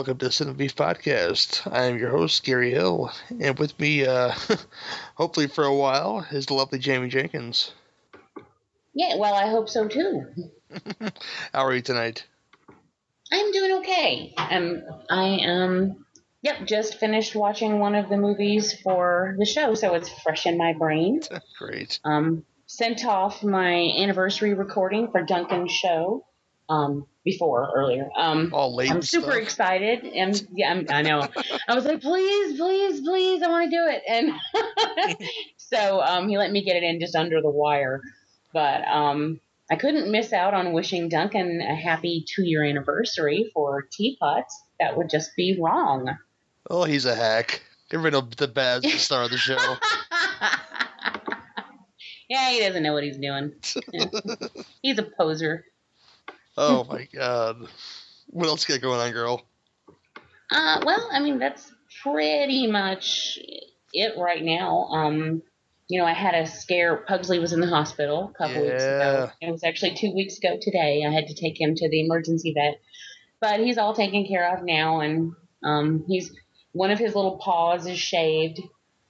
Welcome to Cinema Beef Podcast. I am your host, Gary Hill, and with me, uh, hopefully for a while, is the lovely Jamie Jenkins. Yeah, well, I hope so too. How are you tonight? I'm doing okay. Um, I um, yep, just finished watching one of the movies for the show, so it's fresh in my brain. Great. Um, sent off my anniversary recording for Duncan's show. Um, before earlier. Um, All late. I'm super stuff. excited, and yeah, I'm, I know. I was like, please, please, please, I want to do it, and so um, he let me get it in just under the wire. But um, I couldn't miss out on wishing Duncan a happy two-year anniversary for Teapots. That would just be wrong. Oh, he's a hack. Get rid of the bad star of the show. yeah, he doesn't know what he's doing. Yeah. He's a poser. Oh my god. What else you got going on, girl? Uh, well, I mean, that's pretty much it right now. Um, you know, I had a scare. Pugsley was in the hospital a couple weeks ago. It was actually two weeks ago today. I had to take him to the emergency vet, but he's all taken care of now, and um, he's one of his little paws is shaved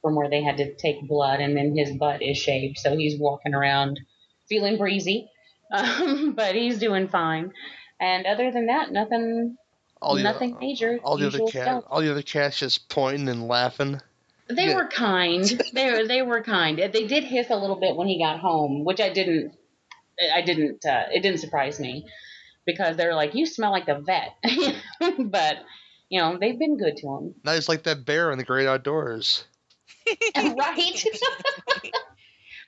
from where they had to take blood, and then his butt is shaved, so he's walking around feeling breezy. Um, but he's doing fine. And other than that, nothing, All the, nothing major. all the other cat, all the other cats just pointing and laughing. They Yeah. were kind. they were they were kind. They did hiss a little bit when he got home, which I didn't. I didn't. Uh, it didn't surprise me because they're like, "You smell like the vet," but you know they've been good to him, Nice like that bear in the great outdoors. right?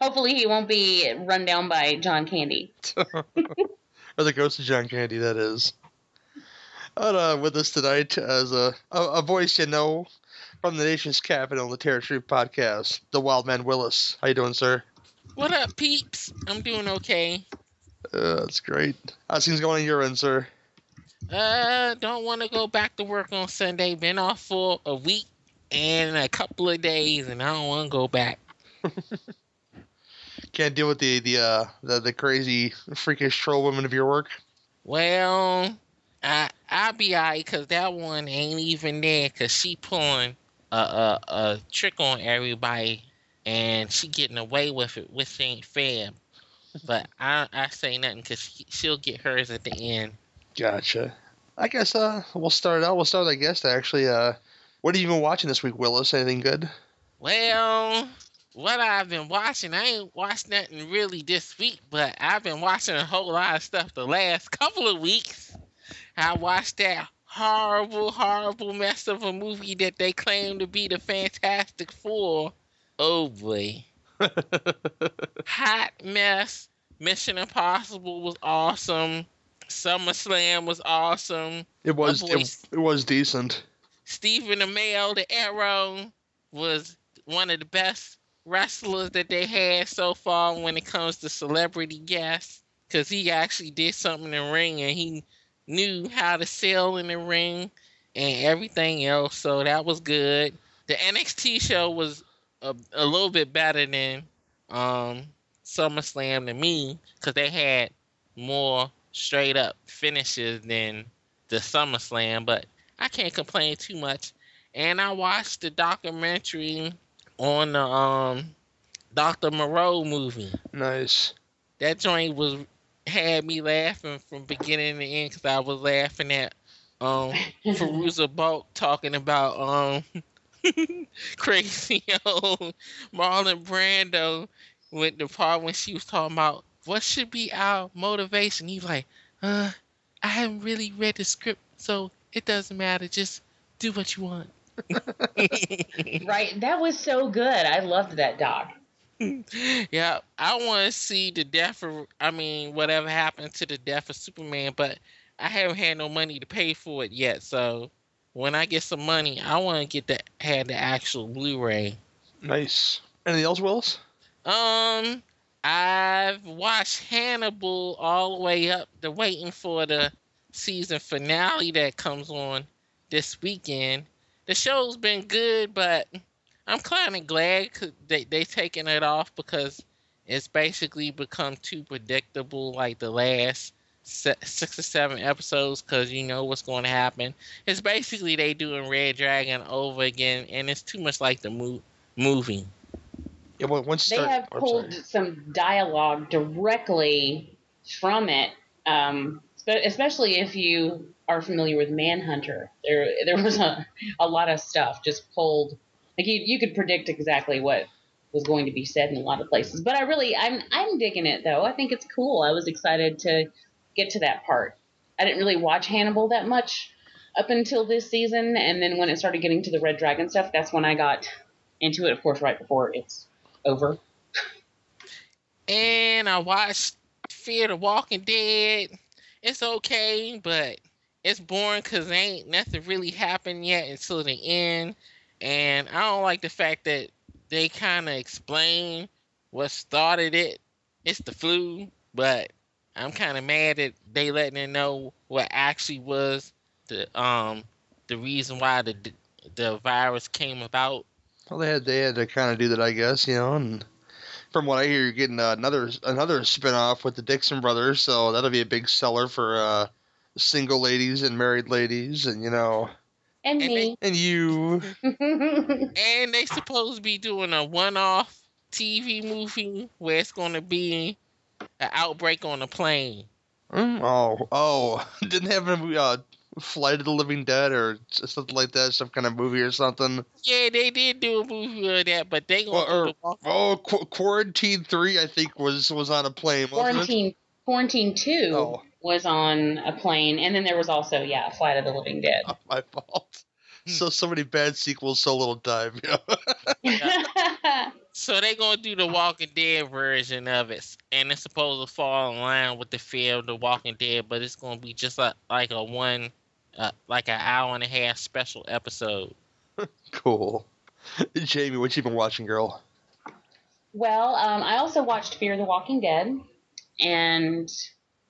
Hopefully, he won't be run down by John Candy. or the ghost of John Candy, that is. And, uh, with us tonight as a, a, a voice you know from the nation's capital, the Terror Truth podcast, the Wild Man Willis. How you doing, sir? What up, peeps? I'm doing okay. Uh, that's great. How's things going on your end, sir? Uh, don't want to go back to work on Sunday. Been off for a week and a couple of days, and I don't want to go back. Can't deal with the the uh, the, the crazy freakish troll women of your work. Well, I I'll be alright because that one ain't even there because she pulling a, a a trick on everybody, and she getting away with it, which ain't fair. But I I say nothing because she, she'll get hers at the end. Gotcha. I guess uh, we'll start out. We'll start with I guess actually. Uh, what have you been watching this week, Willis? Anything good? Well, what I've been watching, I ain't watched nothing really this week, but I've been watching a whole lot of stuff the last couple of weeks. I watched that horrible, horrible mess of a movie that they claim to be the Fantastic Four. Oh boy. Hot mess. Mission Impossible was awesome. SummerSlam was awesome. it was boy it, it was decent. Stephen Amell, the Arrow, was one of the best wrestlers that they had so far when it comes to celebrity guests. Because he actually did something in the ring and he knew how to sell in the ring and everything else. So that was good. The NXT show was a, a little bit better than um, SummerSlam to me because they had more straight up finishes than the SummerSlam. But I can't complain too much. And I watched the documentary on the um Dr. Moreau movie. Nice. That joint was had me laughing from beginning to end because I was laughing at um Fairuza Balk talking about um crazy old Marlon Brando with the part when she was talking about what should be our motivation. He's like, uh, I haven't really read the script, so it doesn't matter. Just do what you want. Right? That was so good. I loved that doc. yeah, I want to see the death of, I mean, whatever happened to the death of Superman, but I haven't had no money to pay for it yet. So when I get some money, I want to get that, had the actual Blu-ray. Nice. Anything else, Willis? Um, I've watched Hannibal all the way up to waiting for the season finale that comes on this weekend. The show's been good, but I'm kind of glad they they taking it off because it's basically become too predictable like the last six or seven episodes because you know what's going to happen. It's basically they doing Red Dragon over again, and it's too much like the mo- movie. Yeah, well, once they start, have oh, pulled sorry. some dialogue directly from it, um, especially if you are familiar with Manhunter. There, there was a, a lot of stuff just pulled. Like you, you could predict exactly what was going to be said in a lot of places. But I really, I'm, I'm digging it though. I think it's cool. I was excited to get to that part. I didn't really watch Hannibal that much up until this season, and then when it started getting to the Red Dragon stuff, that's when I got into it. Of course, right before it's over. And I watched Fear the Walking Dead. It's okay, but it's boring because ain't nothing really happened yet until the end. And I don't like the fact that they kind of explain what started it. It's the flu, but I'm kind of mad that they letting it know what actually was the um the reason why the the virus came about. Well, they had they had to kind of do that, I guess, you know. And from what I hear, you're getting uh, another another spin-off with the Dixon brothers, so that'll be a big seller for uh, single ladies and married ladies, and you know, And And me. and you. and they supposed to be doing a one-off TV movie where it's going to be an outbreak on a plane. Mm, oh, oh, didn't have a movie, uh, Flight of the Living Dead or something like that, some kind of movie or something. Yeah, they did do a movie of that, but they gonna Well, or- the Oh, Qu- Quarantine Three, I think was was on a plane, wasn't it? Quarantine Quarantine Two Oh. Was on a plane, and then there was also yeah, Flight of the Living Dead. Oh, my fault. Hmm. So so many bad sequels, so little time. Yeah. So they're gonna do the Walking Dead version of it, and it's supposed to fall in line with the Fear of the Walking Dead, but it's gonna be just like like a one, uh, like an hour and a half special episode. cool. Jamie, what you been watching, girl? well, um, I also watched Fear the Walking Dead, and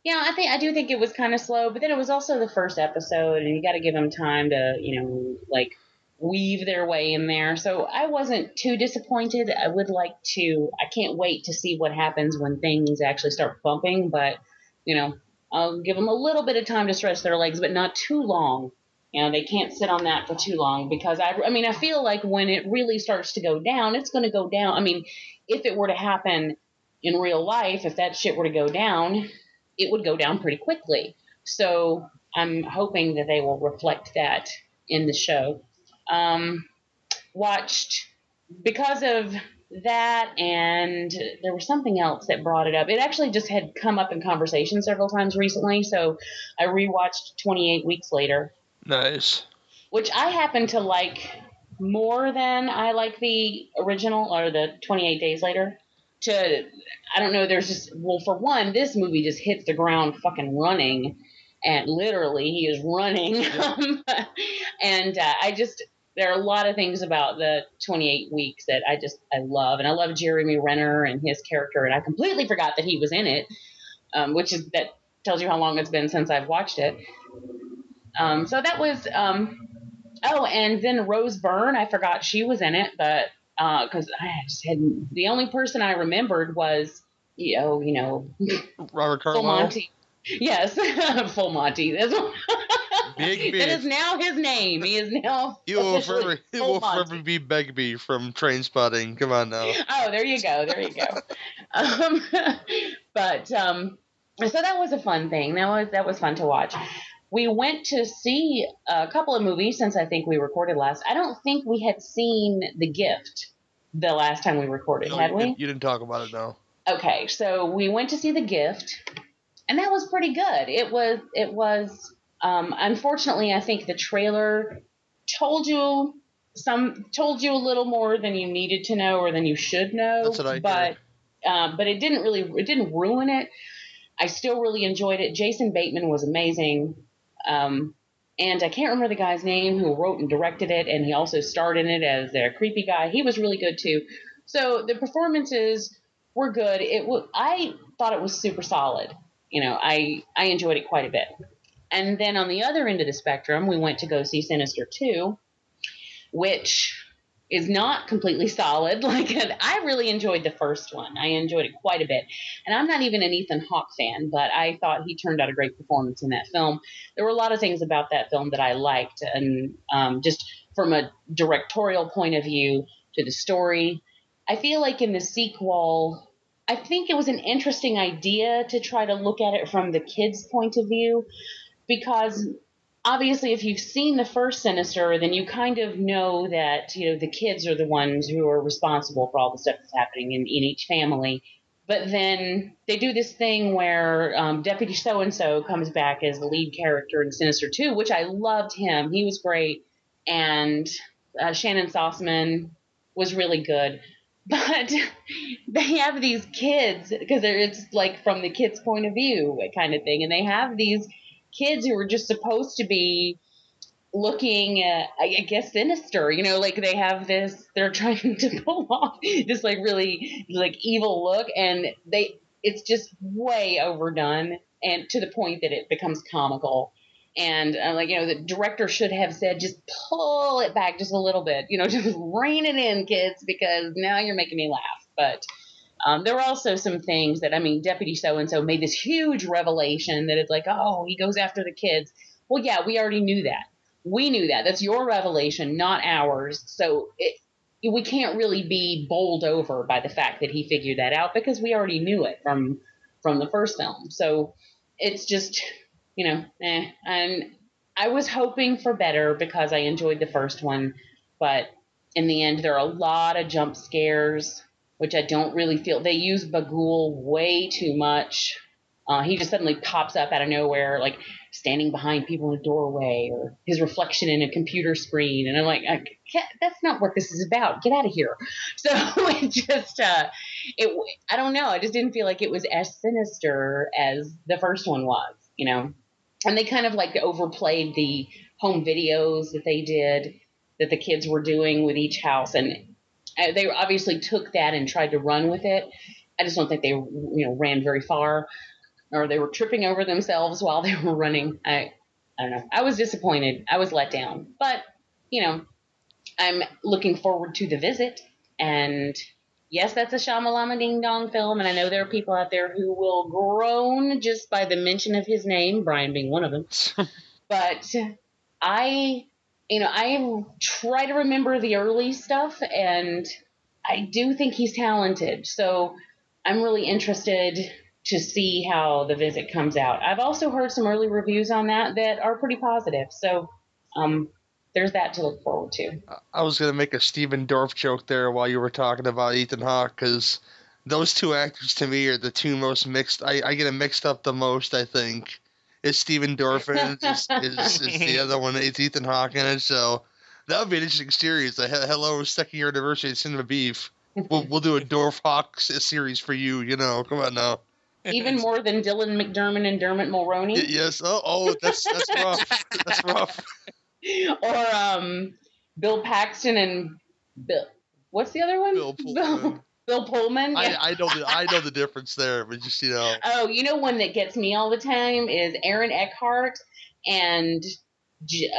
yeah, I think I do think it was kind of slow, but then it was also the first episode, and you got to give them time to you know like weave their way in there. So I wasn't too disappointed. I would like to. I can't wait to see what happens when things actually start bumping, but you know. I'll give them a little bit of time to stretch their legs, but not too long. You know, they can't sit on that for too long because I, I mean, I feel like when it really starts to go down, it's going to go down. I mean, if it were to happen in real life, if that shit were to go down, it would go down pretty quickly. So I'm hoping that they will reflect that in the show. Um, watched because of that, and there was something else that brought it up. It actually just had come up in conversation several times recently, so I rewatched 28 Weeks Later Nice. which I happen to like more than I like the original or the 28 Days Later. To I don't know. There's just well, for one, this movie just hits the ground fucking running, and literally he is running. and uh, I just there are a lot of things about the 28 weeks that I just I love, and I love Jeremy Renner and his character, and I completely forgot that he was in it, um, which is that tells you how long it's been since I've watched it. Um, so that was um, oh, and then Rose Byrne. I forgot she was in it, but because I just had the only person I remembered was you know you know Robert Full Carlyle. Monty. Yes, Full Monty. That's Big that is now his name. He is now He will forever, he will forever be Begbie from Train Spotting. Come on now. Oh, there you go. There you go. um, but um, so that was a fun thing. That was that was fun to watch. We went to see a couple of movies since I think we recorded last. I don't think we had seen The Gift the last time we recorded, No, had you, we? didn't, you didn't talk about it now. Okay, so we went to see The Gift, and that was pretty good. It was it was um, unfortunately I think the trailer told you some told you a little more than you needed to know or than you should know. That's what I but um, but it didn't really it didn't ruin it. I still really enjoyed it. Jason Bateman was amazing. Um, and I can't remember the guy's name who wrote and directed it, and he also starred in it as their creepy guy. He was really good too. So the performances were good. It w- I thought it was super solid. You know, I I enjoyed it quite a bit. And then on the other end of the spectrum, we went to go see Sinister 2, which is not completely solid. Like I really enjoyed the first one. I enjoyed it quite a bit. And I'm not even an Ethan Hawke fan, but I thought he turned out a great performance in that film. There were a lot of things about that film that I liked, and um, just from a directorial point of view to the story. I feel like in the sequel, I think it was an interesting idea to try to look at it from the kids' point of view because obviously if you've seen the first sinister then you kind of know that you know the kids are the ones who are responsible for all the stuff that's happening in, in each family. But then they do this thing where um, deputy so and so comes back as the lead character in sinister 2 which i loved him. He was great. And uh, Shannyn Sossamon was really good. But they have these kids because it's like from the kids point of view kind of thing. And they have these kids who are just supposed to be looking uh, I guess sinister you know like they have this they're trying to pull off this like really like evil look and they it's just way overdone and to the point that it becomes comical. And uh, like you know the director should have said just pull it back just a little bit you know just rein it in kids because now you're making me laugh. But um, there were also some things that, I mean, Deputy so and so made this huge revelation that it's like, oh, he goes after the kids. Well, yeah, we already knew that. We knew that. That's your revelation, not ours. So it, we can't really be bowled over by the fact that he figured that out because we already knew it from from the first film. So it's just, you know, eh. And I was hoping for better because I enjoyed the first one, but in the end, there are a lot of jump scares which I don't really feel. They use Bughuul way too much. Uh, he just suddenly pops up out of nowhere, like standing behind people in a doorway, or his reflection in a computer screen, and I'm like, that's not what this is about. Get out of here. So it just, uh, it, I don't know. I just didn't feel like it was as sinister as the first one was, you know. And they kind of like overplayed the home videos that they did that the kids were doing with each house, and they obviously took that and tried to run with it. I just don't think they, you know, ran very far, or they were tripping over themselves while they were running. I, I don't know. I was disappointed. I was let down, but you know, I'm looking forward to the visit. And yes, that's a Shyamalama Ding Dong film, and I know there are people out there who will groan just by the mention of his name, Brian being one of them. but I you know, I try to remember the early stuff, and I do think he's talented. So I'm really interested to see how the visit comes out. I've also heard some early reviews on that that are pretty positive. So um, there's that to look forward to. I was gonna make a Stephen Dorff joke there while you were talking about Ethan Hawke because those two actors to me are the two most mixed. I, I get them mixed up the most. I think is Stephen Dorfman. is, is, is, the other one. It's Ethan Hawke in it. So that would be an interesting series. The Hello Second Year Anniversary of Cinema Beef. We'll, we'll do a Dorf Hawk series for you. You know, come on now. Even more than Dylan McDermott and Dermot Mulroney. Y- yes. Oh, oh, that's that's rough. that's rough. Or um, Bill Paxton and Bill. What's the other one? Bill Pullman. Bill Pullman. Yeah. I, I know the I know the difference there, but just you know. Oh, you know one that gets me all the time is Aaron Eckhart and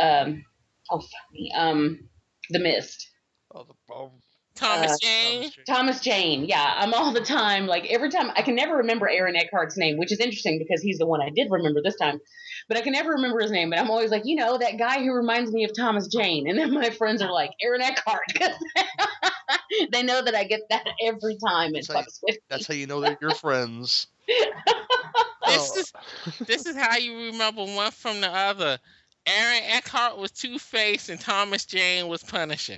um oh fuck me um The Mist. Oh, the um, Thomas Uh, Jane. Thomas Jane. Yeah, I'm all the time like every time I can never remember Aaron Eckhart's name, which is interesting because he's the one I did remember this time. But I can never remember his name. But I'm always like, you know, that guy who reminds me of Thomas Jane. And then my friends are like, Aaron Eckhart. 'cause they know that I get that every time it That's how you- fucks with me. That's how you know that you're friends. This Oh. is this is how you remember one from the other. Aaron Eckhart was Two Face and Thomas Jane was Punisher.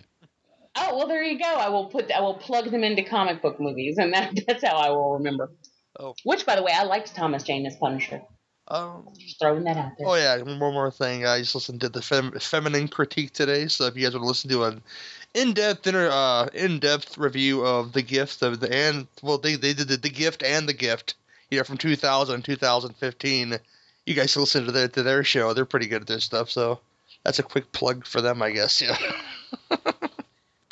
Oh well, there you go. I will put I will plug them into comic book movies, and that, that's how I will remember. Oh. Which, by the way, I liked Thomas Jane as Punisher. Um, Just throwing that out there. Oh yeah, one more thing. I just listened to the fem- feminine critique today. So if you guys want to listen to an in-depth inter- uh, in-depth review of the gift of the and well they they did the, the gift and the gift, you know, from 2000 and 2015. You guys can listen to their to their show. They're pretty good at their stuff. So that's a quick plug for them, I guess. Yeah.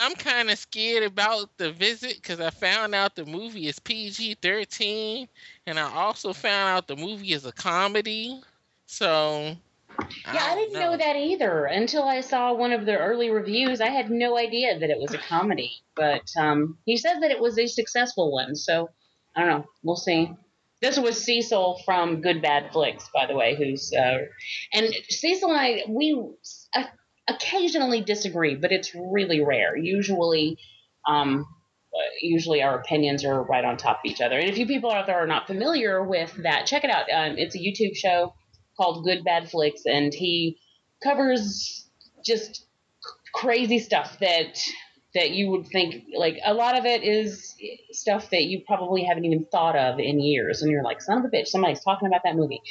I'm kind of scared about the visit because I found out the movie is PG 13, and I also found out the movie is a comedy. So Yeah, I, don't didn't know. that either until I saw one of the early reviews. I had no idea that it was a comedy, but um, he said that it was a successful one. So I don't know. We'll see. This was Cecil from Good Bad Flicks, by the way, who's uh, and Cecil and I we uh, occasionally disagree, but it's really rare. Usually, um, usually our opinions are right on top of each other. And if you people out there are not familiar with that, check it out. Um, it's a YouTube show called Good Bad Flicks, and he covers just crazy stuff that that you would think like a lot of it is stuff that you probably haven't even thought of in years and you're like son of a bitch somebody's talking about that movie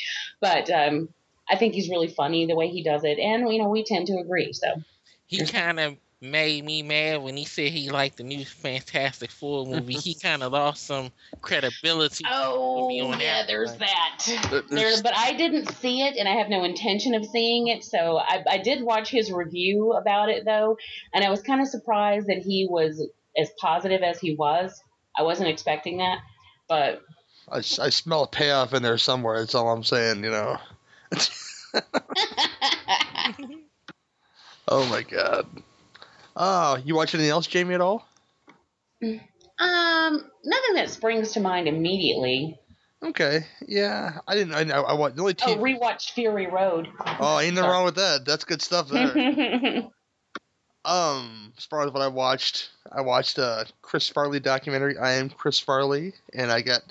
but um, i think he's really funny the way he does it and you know we tend to agree so He kind of made me mad when he said he liked the new Fantastic Four movie. he kind of lost some credibility. oh on yeah that there's one. that There- there, there's- but I didn't see it, and I have no intention of seeing it. So I, I did watch his review about it, though, and I was kind of surprised that he was as positive as he was. I wasn't expecting that, but I, I smell a payoff in there somewhere. That's all I'm saying. You know. Oh my god. Oh, you watch anything else, Jamie, at all? um, nothing that springs to mind immediately. Okay. Yeah, I didn't. I know. I watched the only Oh, rewatched Fury Road. Oh, ain't nothing wrong with that. That's good stuff there. um, as far as what I watched, I watched a Chris Farley documentary. I am Chris Farley, and I got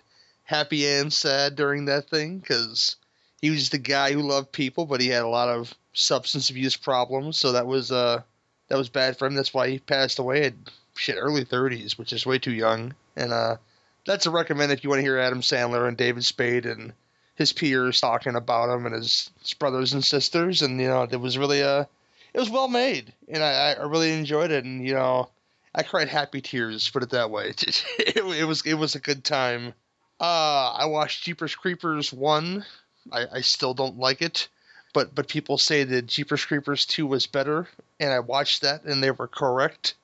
happy and sad during that thing because he was a guy who loved people, but he had a lot of substance abuse problems. So that was uh that was bad for him. That's why he passed away at shit early thirties, which is way too young. And uh, that's a recommend if you want to hear Adam Sandler and David Spade and his peers talking about him and his, his brothers and sisters. And you know, it was really uh it was well made, and I, I really enjoyed it. And you know, I cried happy tears, put it that way. it, it was it was a good time. Uh, I watched Jeepers Creepers one. I, I still don't like it, but but people say that Jeepers Creepers two was better, and I watched that, and they were correct.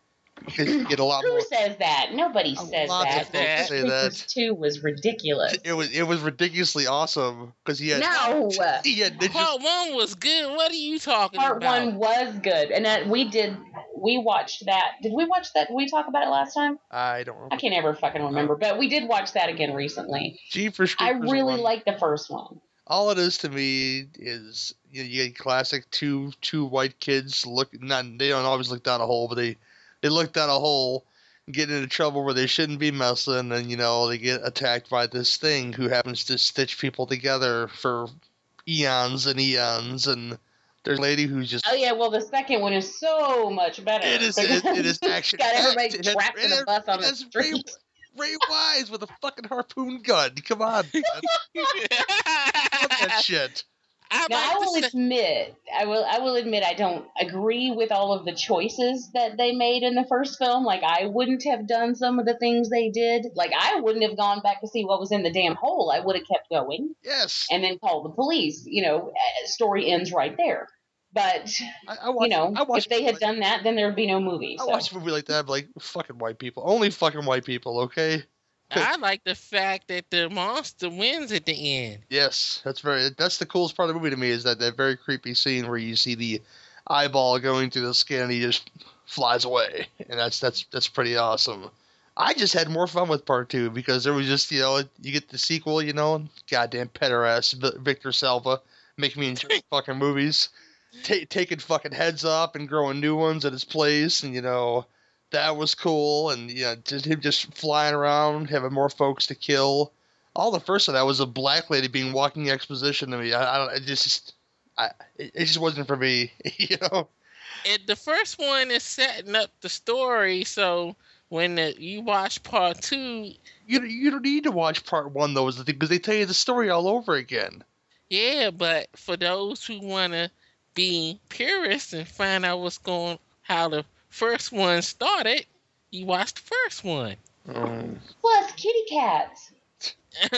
Because you get a lot Who more. says that? Nobody says lot that. Jeepers say Creepers that. Two was ridiculous. It was it was ridiculously awesome because he had No. he had ninjas. Part one was good. What are you talking Part about? Part one was good, and that we did. We watched that. Did we watch that? Did we talk about it last time? I don't know. I can't ever fucking remember, but we did watch that again recently. Jeepers Creepers. I really like the first one. All it is to me is you, know, you get classic two two white kids look not they don't always look down a hole but they they look down a hole get into trouble where they shouldn't be messing and you know they get attacked by this thing who happens to stitch people together for eons and eons and there's a lady who's just Oh yeah, well the second one is so much better. it is it, it is action got everybody. It trapped in a bus on the street. Ray Wise with a fucking harpoon gun come on man. Fuck that shit I Now I will say, admit, I will, I will admit, I don't agree with all of the choices that they made in the first film. Like, I wouldn't have done some of the things they did. Like, I wouldn't have gone back to see what was in the damn hole. I would have kept going yes and then called the police. You know, uh, story ends right there. But I, I watched, you know, I watched if they had like- done that, then there would be no movie. I So. watch a movie like that, but like fucking white people. Only fucking white people, okay? I like the fact that the monster wins at the end. Yes, that's very. That's the coolest part of the movie to me is that that very creepy scene where you see the eyeball going through the skin and he just flies away, and that's that's that's pretty awesome. I just had more fun with part two because there was just you know you get the sequel, you know, goddamn petter ass Victor Salva making me enjoy fucking movies, ta taking fucking heads up and growing new ones at his place, and you know that was cool, and you know just him just flying around, having more folks to kill. All the first of that was a black lady being walking exposition to me. I, I don't. It just, I, it it just wasn't for me. You know. And the first one is setting up the story, so when the, you watch part two, You you don't need to watch part one though, is the thing, because they tell you the story all over again. yeah, but for those who want to be purists and find out what's going, how the first one started, you watch the first one. Plus, kitty cats.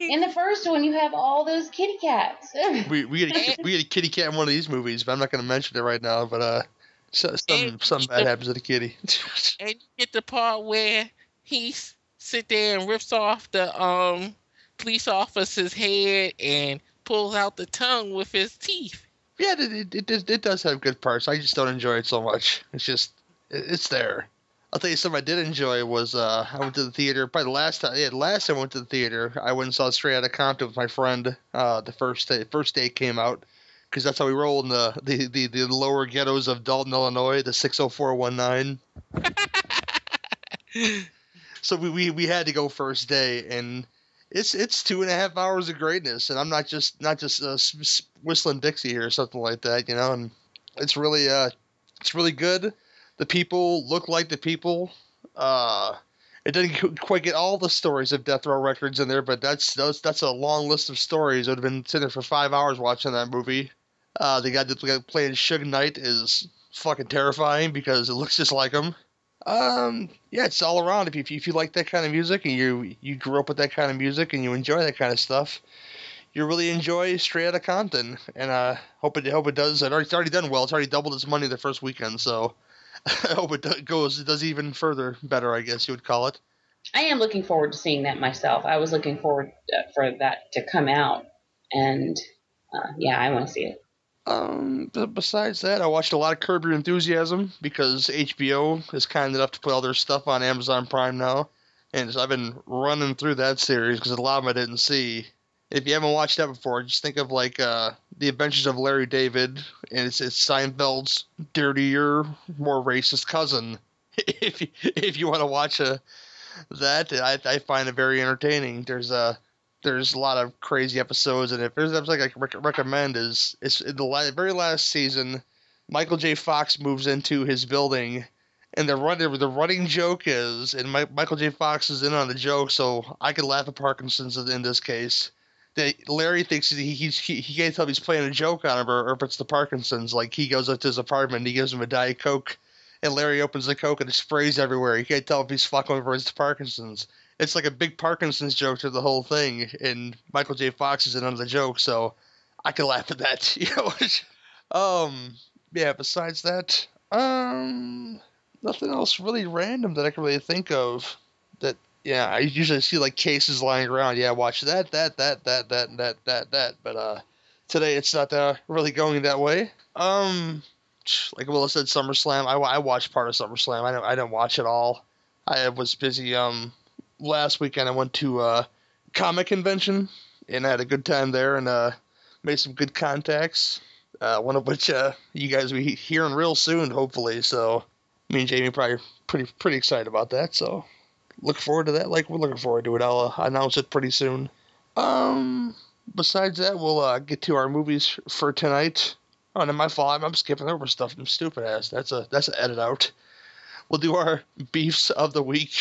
In the first one, you have all those kitty cats. we we get a, we get a kitty cat in one of these movies, but I'm not going to mention it right now. But uh, so, some And something bad the- happens to the kitty. and you get the part where he s- sit there and rips off the um police officer's head and pulls out the tongue with his teeth. Yeah, it, it, it, it does have good parts. I just don't enjoy it so much. It's just, it, it's there. I'll tell you something I did enjoy was uh, I went to the theater. Probably the last time, yeah, last time I went to the theater, I went and saw Straight Outta Compton with my friend. Uh, the first day, first day it came out, because that's how we roll in the, the, the, the lower ghettos of Dolton, Illinois, the 60419. so we, we, we had to go first day, and it's it's two and a half hours of greatness, and I'm not just not just uh, whistling Dixie here or something like that, you know. And it's really uh, it's really good. The people look like the people. Uh, it didn't quite get all the stories of Death Row Records in there, but that's that's, that's a long list of stories. I'd have been sitting there for five hours watching that movie. Uh, the guy that playing Suge Knight is fucking terrifying because it looks just like him. Um, yeah, it's all around. If you, if you like that kind of music and you you grew up with that kind of music and you enjoy that kind of stuff, you really enjoy Straight Outta Compton. And uh, hope it hope it does. It's already done well. It's already doubled its money the first weekend. So I hope it goes. It does even further better. I guess you would call it. I am looking forward to seeing that myself. I was looking forward uh, for that to come out, and uh, yeah, I want to see it. Um, besides that, I watched a lot of Curb Your Enthusiasm because HBO is kind enough to put all their stuff on Amazon Prime now, and so I've been running through that series because a lot of them I didn't see. If you haven't watched that before, just think of like uh, the Adventures of Larry David, and it's, it's Seinfeld's dirtier, more racist cousin. if you, if you want to watch a that, I, I find it very entertaining. There's a there's a lot of crazy episodes, and if there's an episode I can recommend is it's the very last season. Michael J. Fox moves into his building, and the run the running joke is, and My, Michael J. Fox is in on the joke, so I could laugh at Parkinson's in this case. That Larry thinks he he's, he, he can't tell if he's playing a joke on him or, or if it's the Parkinson's. Like he goes up to his apartment, and he gives him a diet coke, and Larry opens the coke and it sprays everywhere. He can't tell if he's fucking with his Parkinson's it's like a big Parkinson's joke to the whole thing, and Michael J. Fox is in on the joke, so I can laugh at that. Um, yeah. Besides that, um, nothing else really random that I can really think of. That yeah, I usually see like cases lying around. Yeah, watch that, that, that, that, that, that, that, that. But uh, today it's not uh, really going that way. Um, like Willis said, SummerSlam. I, I watched part of SummerSlam. I don't I didn't watch it all. I was busy um last weekend I went to a comic convention and I had a good time there and uh, made some good contacts. Uh, one of which uh, you guys will be hearing real soon, hopefully. So me and Jamie probably pretty pretty excited about that. So look forward to that. Like we're looking forward to it. I'll uh, announce it pretty soon. Um, besides that, we'll uh, get to our movies for tonight. Oh, and my fault. I'm, I'm skipping over stuff. I'm stupid ass. That's a that's an edit out. We'll do our beefs of the week.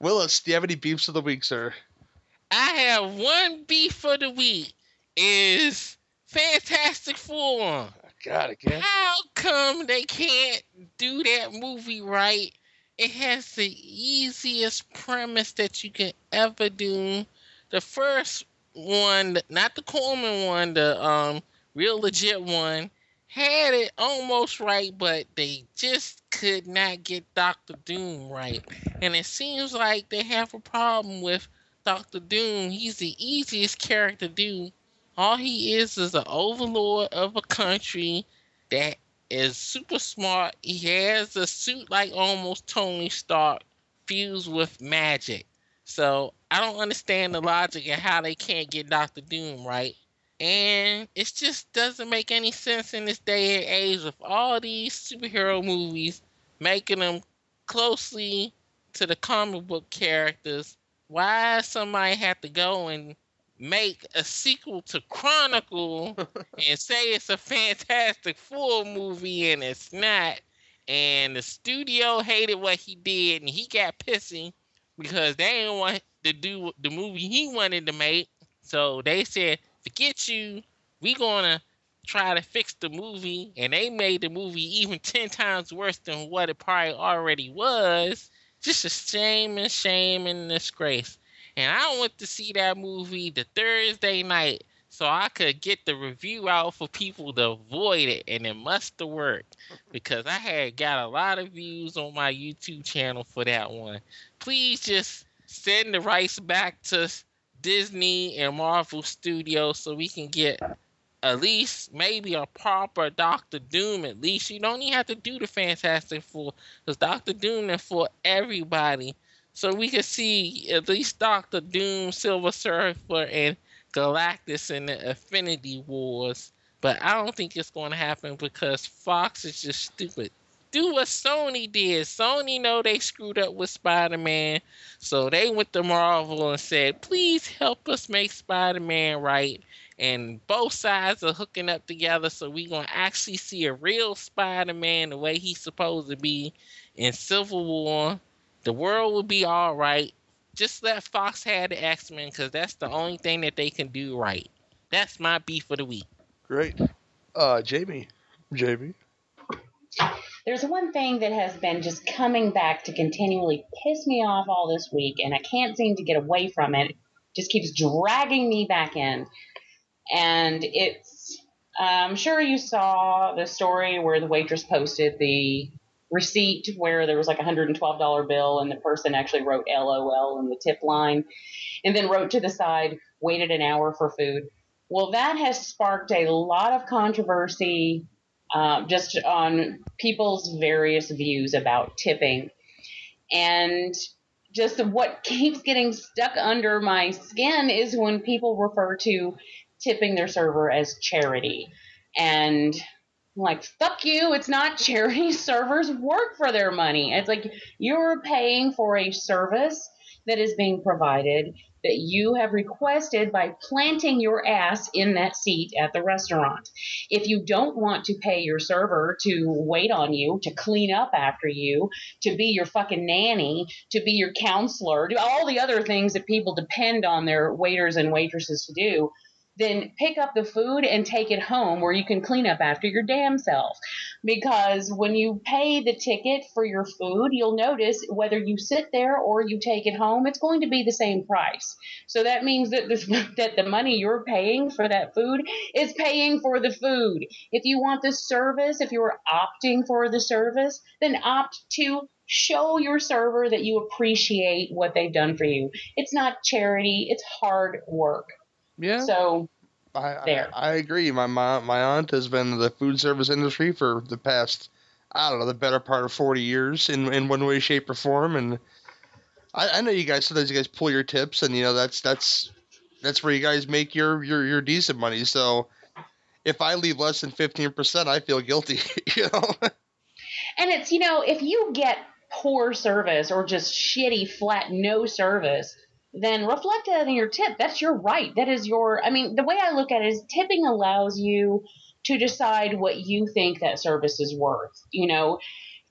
Willis, do you have any beefs of the week, sir? I have one beef for the week. Is Fantastic Four. God, again. How come they can't do that movie right? It has the easiest premise that you can ever do. The first one, not the Corman one, the um real legit one, had it almost right, but they just could not get Doctor Doom right. And it seems like they have a problem with Doctor Doom. He's the easiest character to do. All he is is an overlord of a country that is super smart. He has a suit like almost Tony Stark, fused with magic. So I don't understand the logic of how they can't get Doctor Doom right. And it just doesn't make any sense in this day and age of all these superhero movies making them closely to the comic book characters. Why somebody had to go and make a sequel to Chronicle and say it's a Fantastic Four movie and it's not? And the studio hated what he did and he got pissy because they didn't want to do the movie he wanted to make. So they said, forget you. We gonna try to fix the movie, and they made the movie even ten times worse than what it probably already was. Just a shame and shame and disgrace. And I went to see that movie the Thursday night, so I could get the review out for people to avoid it, and it must have worked because I had got a lot of views on my YouTube channel for that one. Please just send the rights back to Disney and Marvel Studios so we can get at least maybe a proper Doctor Doom. At least you don't even have to do the Fantastic Four because Doctor Doom is for everybody. So we could see at least Doctor Doom, Silver Surfer, and Galactus in the Infinity Wars. But I don't think it's going to happen because Fox is just stupid. Do what Sony did. Sony know they screwed up with Spider-Man, so they went to Marvel and said, "Please help us make Spider-Man right." And both sides are hooking up together, so we're gonna actually see a real Spider-Man the way he's supposed to be in Civil War. The world will be all right just let Fox have the X Men because that's the only thing that they can do right. That's my beef for the week. Great. Uh, Jamie. Jamie. There's one thing that has been just coming back to continually piss me off all this week, and I can't seem to get away from it. it just keeps dragging me back in. And it's, I'm sure you saw the story where the waitress posted the receipt where there was like a $112 bill and the person actually wrote LOL in the tip line and then wrote to the side, waited an hour for food. Well, that has sparked a lot of controversy uh, just on people's various views about tipping. And just what keeps getting stuck under my skin is when people refer to tipping their server as charity. And like, fuck you. It's not charity. Servers work for their money. It's like you're paying for a service that is being provided that you have requested by planting your ass in that seat at the restaurant. If you don't want to pay your server to wait on you, to clean up after you, to be your fucking nanny, to be your counselor, do all the other things that people depend on their waiters and waitresses to do, then pick up the food and take it home where you can clean up after your damn self. Because when you pay the ticket for your food, you'll notice whether you sit there or you take it home, it's going to be the same price. So that means that the, that the money you're paying for that food is paying for the food. If you want the service, if you're opting for the service, then opt to show your server that you appreciate what they've done for you. It's not charity, it's hard work. Yeah. So I, there. I I agree. My, my my aunt has been in the food service industry for the past I don't know the better part of forty years in in one way, shape, or form. And I, I know you guys sometimes you guys pull your tips, and you know that's that's that's where you guys make your your your decent money. So if I leave less than fifteen percent, I feel guilty. You know. and it's you know if you get poor service or just shitty flat no service then reflect that in your tip. That's your right. That is your i mean the way i look at it is tipping allows you to decide what you think that service is worth you know?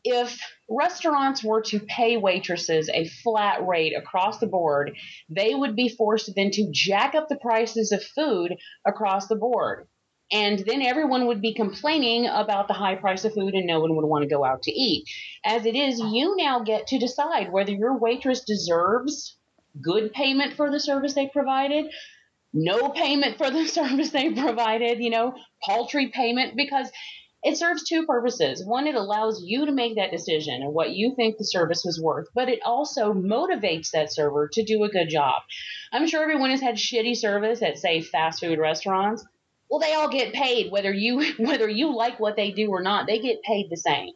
If restaurants were to pay waitresses a flat rate across the board they would be forced then to jack up the prices of food across the board. And then everyone would be complaining about the high price of food and no one would want to go out to eat. As it is, you now get to decide whether your waitress deserves good payment for the service they provided, no payment for the service they provided, you know, paltry payment, because it serves two purposes. One, it allows you to make that decision and what you think the service was worth, but it also motivates that server to do a good job. I'm sure everyone has had shitty service at, say, fast food restaurants well they all get paid whether you whether you like what they do or not they get paid the same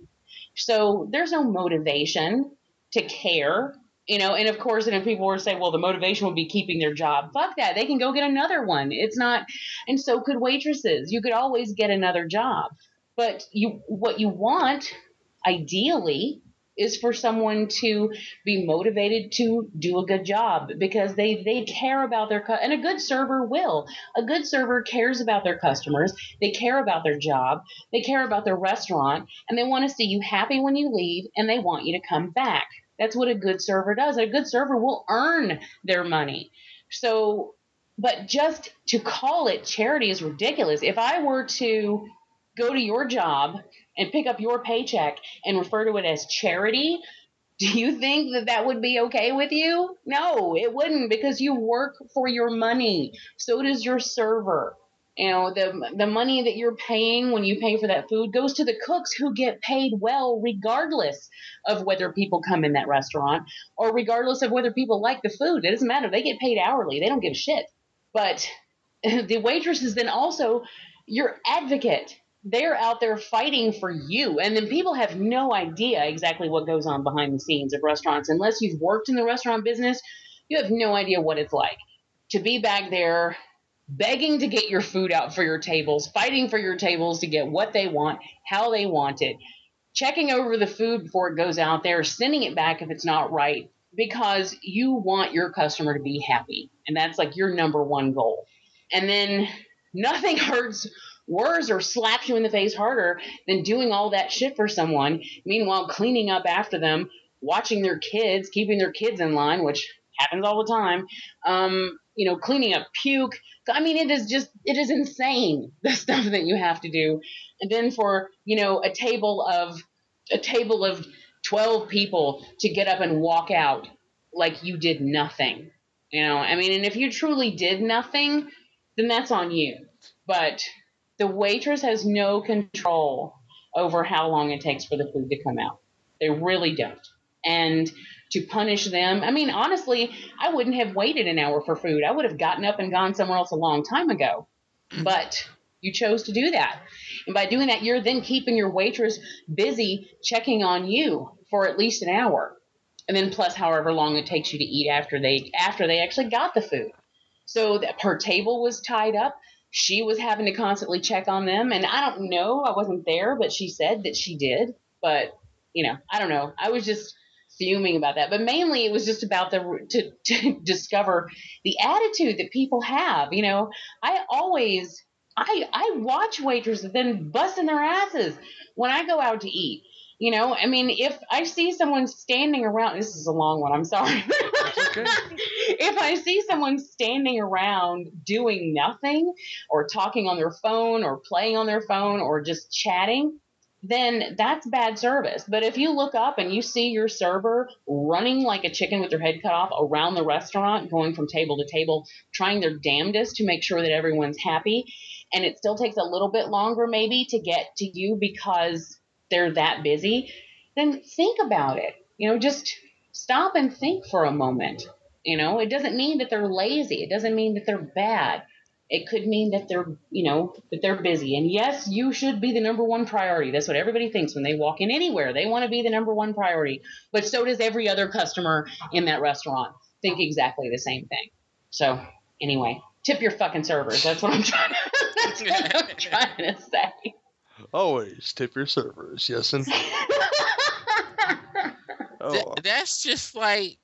so there's no motivation to care you know and of course and if people were to say well the motivation would be keeping their job fuck that they can go get another one. It's not and so could waitresses. You could always get another job. But you what you want ideally is for someone to be motivated to do a good job because they they care about their cu- and a good server will. A good server cares about their customers. They care about their job. They care about their restaurant and they want to see you happy when you leave and they want you to come back that's what a good server does a good server will earn their money so but just to call it charity is ridiculous if i were to go to your job and pick up your paycheck and refer to it as charity, do you think that that would be okay with you? No, it wouldn't because you work for your money. So does your server. You know, the the money that you're paying when you pay for that food goes to the cooks who get paid well regardless of whether people come in that restaurant or regardless of whether people like the food. It doesn't matter. They get paid hourly. They don't give a shit. But the waitress is then also your advocate. They're out there fighting for you. And then people have no idea exactly what goes on behind the scenes of restaurants. Unless you've worked in the restaurant business, you have no idea what it's like to be back there begging to get your food out for your tables, fighting for your tables to get what they want, how they want it, checking over the food before it goes out there, sending it back if it's not right, because you want your customer to be happy. And that's like your number one goal. And then nothing hurts worse or slaps you in the face harder than doing all that shit for someone, meanwhile cleaning up after them, watching their kids, keeping their kids in line, which happens all the time. Um, you know, cleaning up puke. I mean, it is just, it is insane the stuff that you have to do. And then for, you know, a table of, a table of 12 people to get up and walk out like you did nothing. You know, I mean, and if you truly did nothing, then that's on you. But the waitress has no control over how long it takes for the food to come out. They really don't. And to punish them. I mean, honestly, I wouldn't have waited an hour for food. I would have gotten up and gone somewhere else a long time ago. Mm. But you chose to do that. And by doing that, you're then keeping your waitress busy checking on you for at least an hour. And then plus however long it takes you to eat after they after they actually got the food. So that her table was tied up. She was having to constantly check on them. And I don't know, I wasn't there, but she said that she did. But, you know, I don't know. I was just fuming about that. But mainly it was just about the to, to discover the attitude that people have. You know, I always I I watch waitresses then busting their asses when I go out to eat. You know, I mean, if I see someone standing around, this is a long one, I'm sorry. okay. if I see someone standing around doing nothing or talking on their phone or playing on their phone or just chatting, then that's bad service. But if you look up and you see your server running like a chicken with their head cut off around the restaurant, going from table to table, trying their damnedest to make sure that everyone's happy, and it still takes a little bit longer maybe to get to you because they're that busy, then think about it. You know, just stop and think for a moment. You know, it doesn't mean that they're lazy. It doesn't mean that they're bad. It could mean that they're, you know, that they're busy. And yes, you should be the number one priority. That's what everybody thinks when they walk in anywhere. They want to be the number one priority. But so does every other customer in that restaurant. Think exactly the same thing. So, anyway, tip your fucking servers. That's what I'm trying to, what I'm trying to say. Always tip your servers. Yes, and oh, Th- that's just like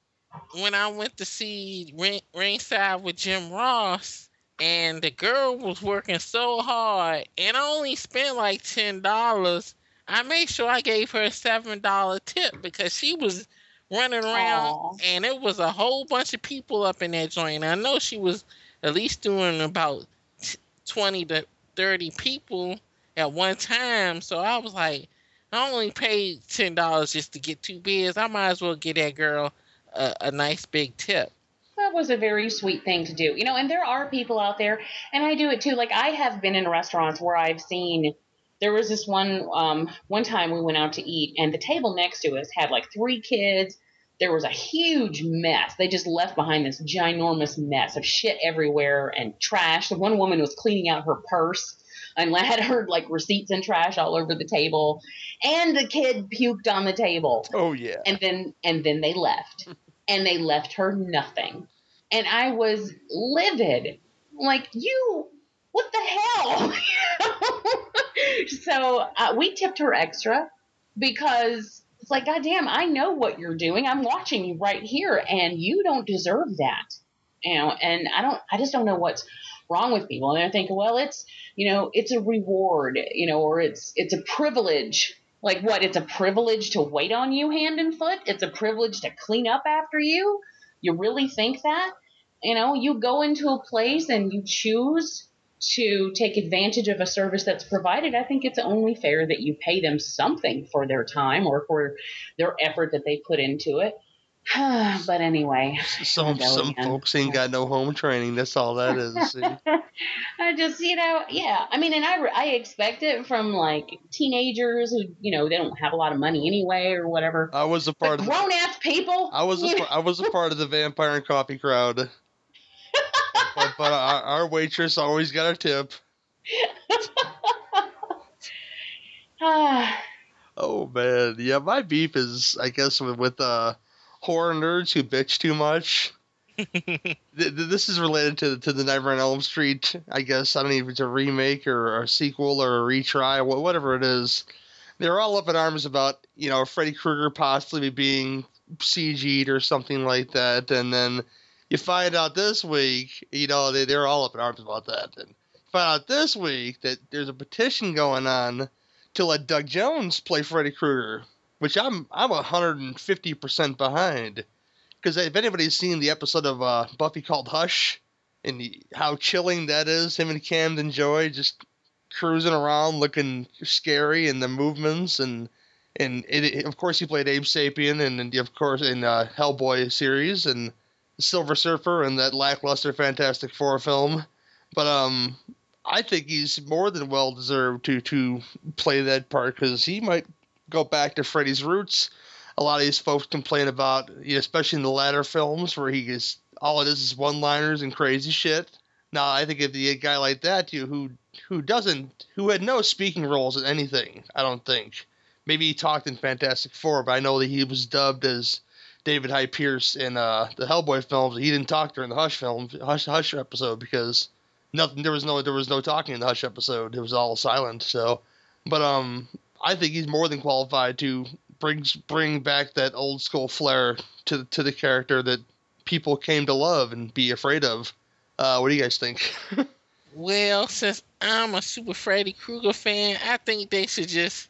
when I went to see Ring- Ringside with Jim Ross, and the girl was working so hard, and I only spent like ten dollars. I made sure I gave her a seven dollar tip because she was running around, Aw. and it was a whole bunch of people up in that joint. I know she was at least doing about t- twenty to thirty people at one time, so I was like. I only paid ten dollars just to get two beers. I might as well get that girl a, a nice big tip. That was a very sweet thing to do. You know, and there are people out there, and I do it too. Like I have been in restaurants where I've seen there was this one um one time we went out to eat and the table next to us had like three kids. There was a huge mess. They just left behind this ginormous mess of shit everywhere and trash. The one woman was cleaning out her purse and I had her like receipts and trash all over the table. And the kid puked on the table oh yeah. and then and then they left and they left her nothing. And i was livid. Like you what the hell? So uh, we tipped her extra because it's like god damn i know what you're doing. I'm watching you right here and you don't deserve that. You know and i don't i just don't know what's wrong with people. And i think well it's you know it's a reward you know or it's it's a privilege like what? It's a privilege to wait on you hand and foot. It's a privilege to clean up after you. You really think that? You know, you go into a place and you choose to take advantage of a service that's provided. I think it's only fair that you pay them something for their time or for their effort that they put into it. but anyway, Some some again. folks ain't got no home training. That's all that is. I just, you know, yeah. I mean, and I, I expect it from like teenagers who, you know, they don't have a lot of money anyway or whatever. I was a But part of. The, grown ass people. I was a, I was a part of the vampire and coffee crowd. but, but our, our waitress always got a tip. Ah, Oh man, yeah, my beef is, I guess, with, with uh, horror nerds who bitch too much. Th- th- this is related to to the Nightmare on Elm Street. I guess I don't know if it's a remake or a sequel or a retry, wha- whatever it is. They're all up in arms about you know Freddy Krueger possibly being CG'd or something like that, and then you find out this week, you know, they they're all up in arms about that, and find out this week that there's a petition going on to let Doug Jones play Freddy Krueger, which I'm I'm 150 percent behind. Because if anybody's seen the episode of uh, Buffy called Hush, and the, how chilling that is, him and Camden Toy just cruising around looking scary, and the movements, and and it, of course he played Abe Sapien, and, and of course in uh, Hellboy series, and Silver Surfer, and that lackluster Fantastic Four film. But um, I think he's more than well deserved to to play that part because he might go back to Freddy's roots. A lot of these folks complain about, especially in the latter films where he is all it is is one-liners and crazy shit. Now I think if the guy like that, you who who doesn't who had no speaking roles in anything, I don't think. Maybe he talked in Fantastic Four, but I know that he was dubbed as David Hyde Pierce in uh, the Hellboy films. He didn't talk during the Hush film, Hush Hush episode because nothing. There was no there was no talking in the Hush episode. It was all silent. So, but um, I think he's more than qualified to bring bring back that old school flair to to the character that people came to love and be afraid of. Uh, what do you guys think? Well, since I'm a super Freddy Krueger fan, I think they should just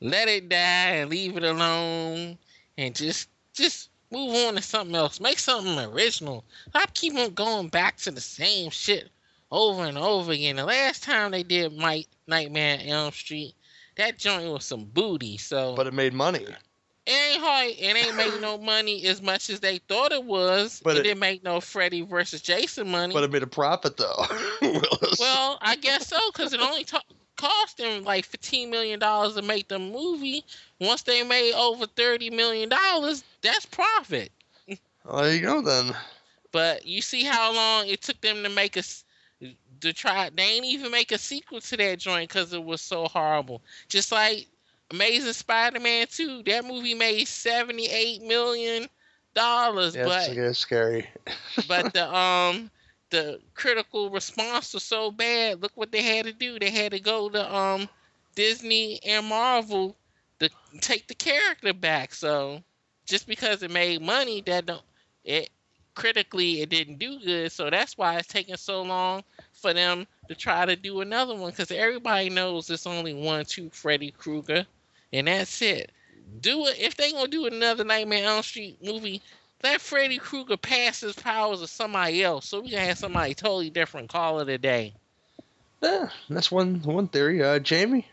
let it die and leave it alone and just just move on to something else. Make something original. I keep on going back to the same shit over and over again. The last time they did Mike Nightmare Elm Street, that joint was some booty. So but it made money. it ain't hard. It ain't make no money as much as they thought it was. But it, it- didn't make no Freddy versus Jason money. But it made a profit though. Well, I guess so, because it only to- cost them like fifteen million dollars to make the movie. Once they made over thirty million dollars, that's profit. Well, there you go then. But you see how long it took them to make a to try. They ain't even make a sequel to that joint because it was so horrible. Just like Amazing Spider-Man two, that movie made seventy-eight million dollars, Yeah, but it's, it's scary. but the um the critical response was so bad. Look what they had to do. They had to go to um Disney and Marvel to take the character back. So just because it made money, that don't it critically it didn't do good. So that's why it's taking so long for them to try to do another one because everybody knows it's only one, two Freddy Krueger, and that's it. Do it if they gonna do another Nightmare on Elm Street movie let Freddy Krueger pass his powers to somebody else, so we can have somebody totally different call it a day. Yeah, that's one one theory. Uh, Jamie.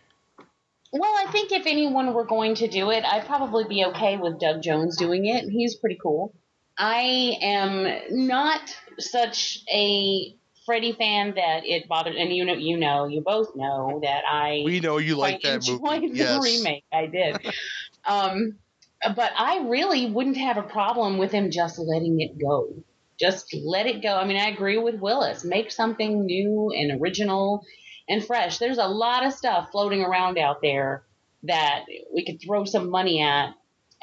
Well, I think if anyone were going to do it, I'd probably be okay with Doug Jones doing it. He's pretty cool. I am not such a Freddy fan that it bothered, and you know, you know, you both know that I We know you like that movie. the Yes. remake. I did. um, but I really wouldn't have a problem with him just letting it go. Just let it go. I mean, I agree with Willis. Make something new and original and fresh. There's a lot of stuff floating around out there that we could throw some money at.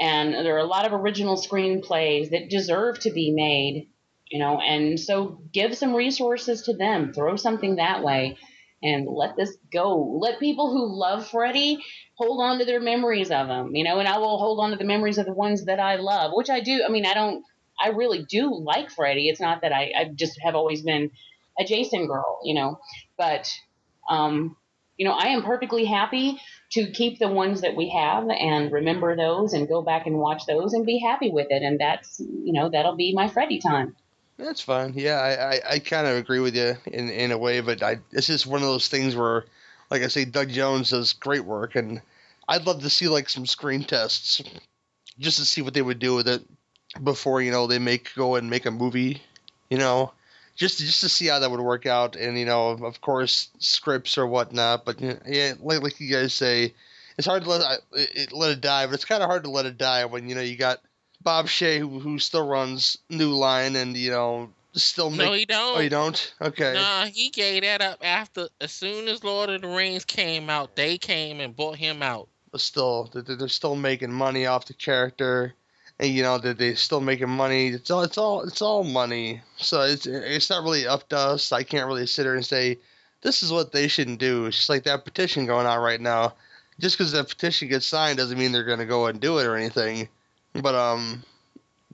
And there are a lot of original screenplays that deserve to be made, you know, and so give some resources to them. Throw something that way and let this go. Let people who love Freddy hold on to their memories of him, you know, and I will hold on to the memories of the ones that I love, which I do. I mean, I don't, I really do like Freddy. It's not that I, I just have always been a Jason girl, you know, but, um, you know, I am perfectly happy to keep the ones that we have and remember those and go back and watch those and be happy with it. And that's, you know, that'll be my Freddy time. That's fine. Yeah, I, I, I kind of agree with you in, in a way, but I it's just one of those things where, like I say, Doug Jones does great work, and I'd love to see like some screen tests, just to see what they would do with it. before you know they make go and make a movie. You know, just just to see how that would work out, and you know, of course, scripts or whatnot. But yeah, like, like you guys say, it's hard to let it, let it die, but it's kind of hard to let it die when you know you got Bob Shaye who, who still runs New Line, and you know still make. No, he don't. Oh, you don't? Okay. Nah, he gave that up after as soon as Lord of the Rings came out, they came and bought him out. But still, they're, they're still making money off the character, and you know that they're still making money. It's all it's all it's all money. So it's it's not really up to us. I can't really sit here and say this is what they shouldn't do. It's just like that petition going on right now. Just because that petition gets signed doesn't mean they're going to go and do it or anything. But um,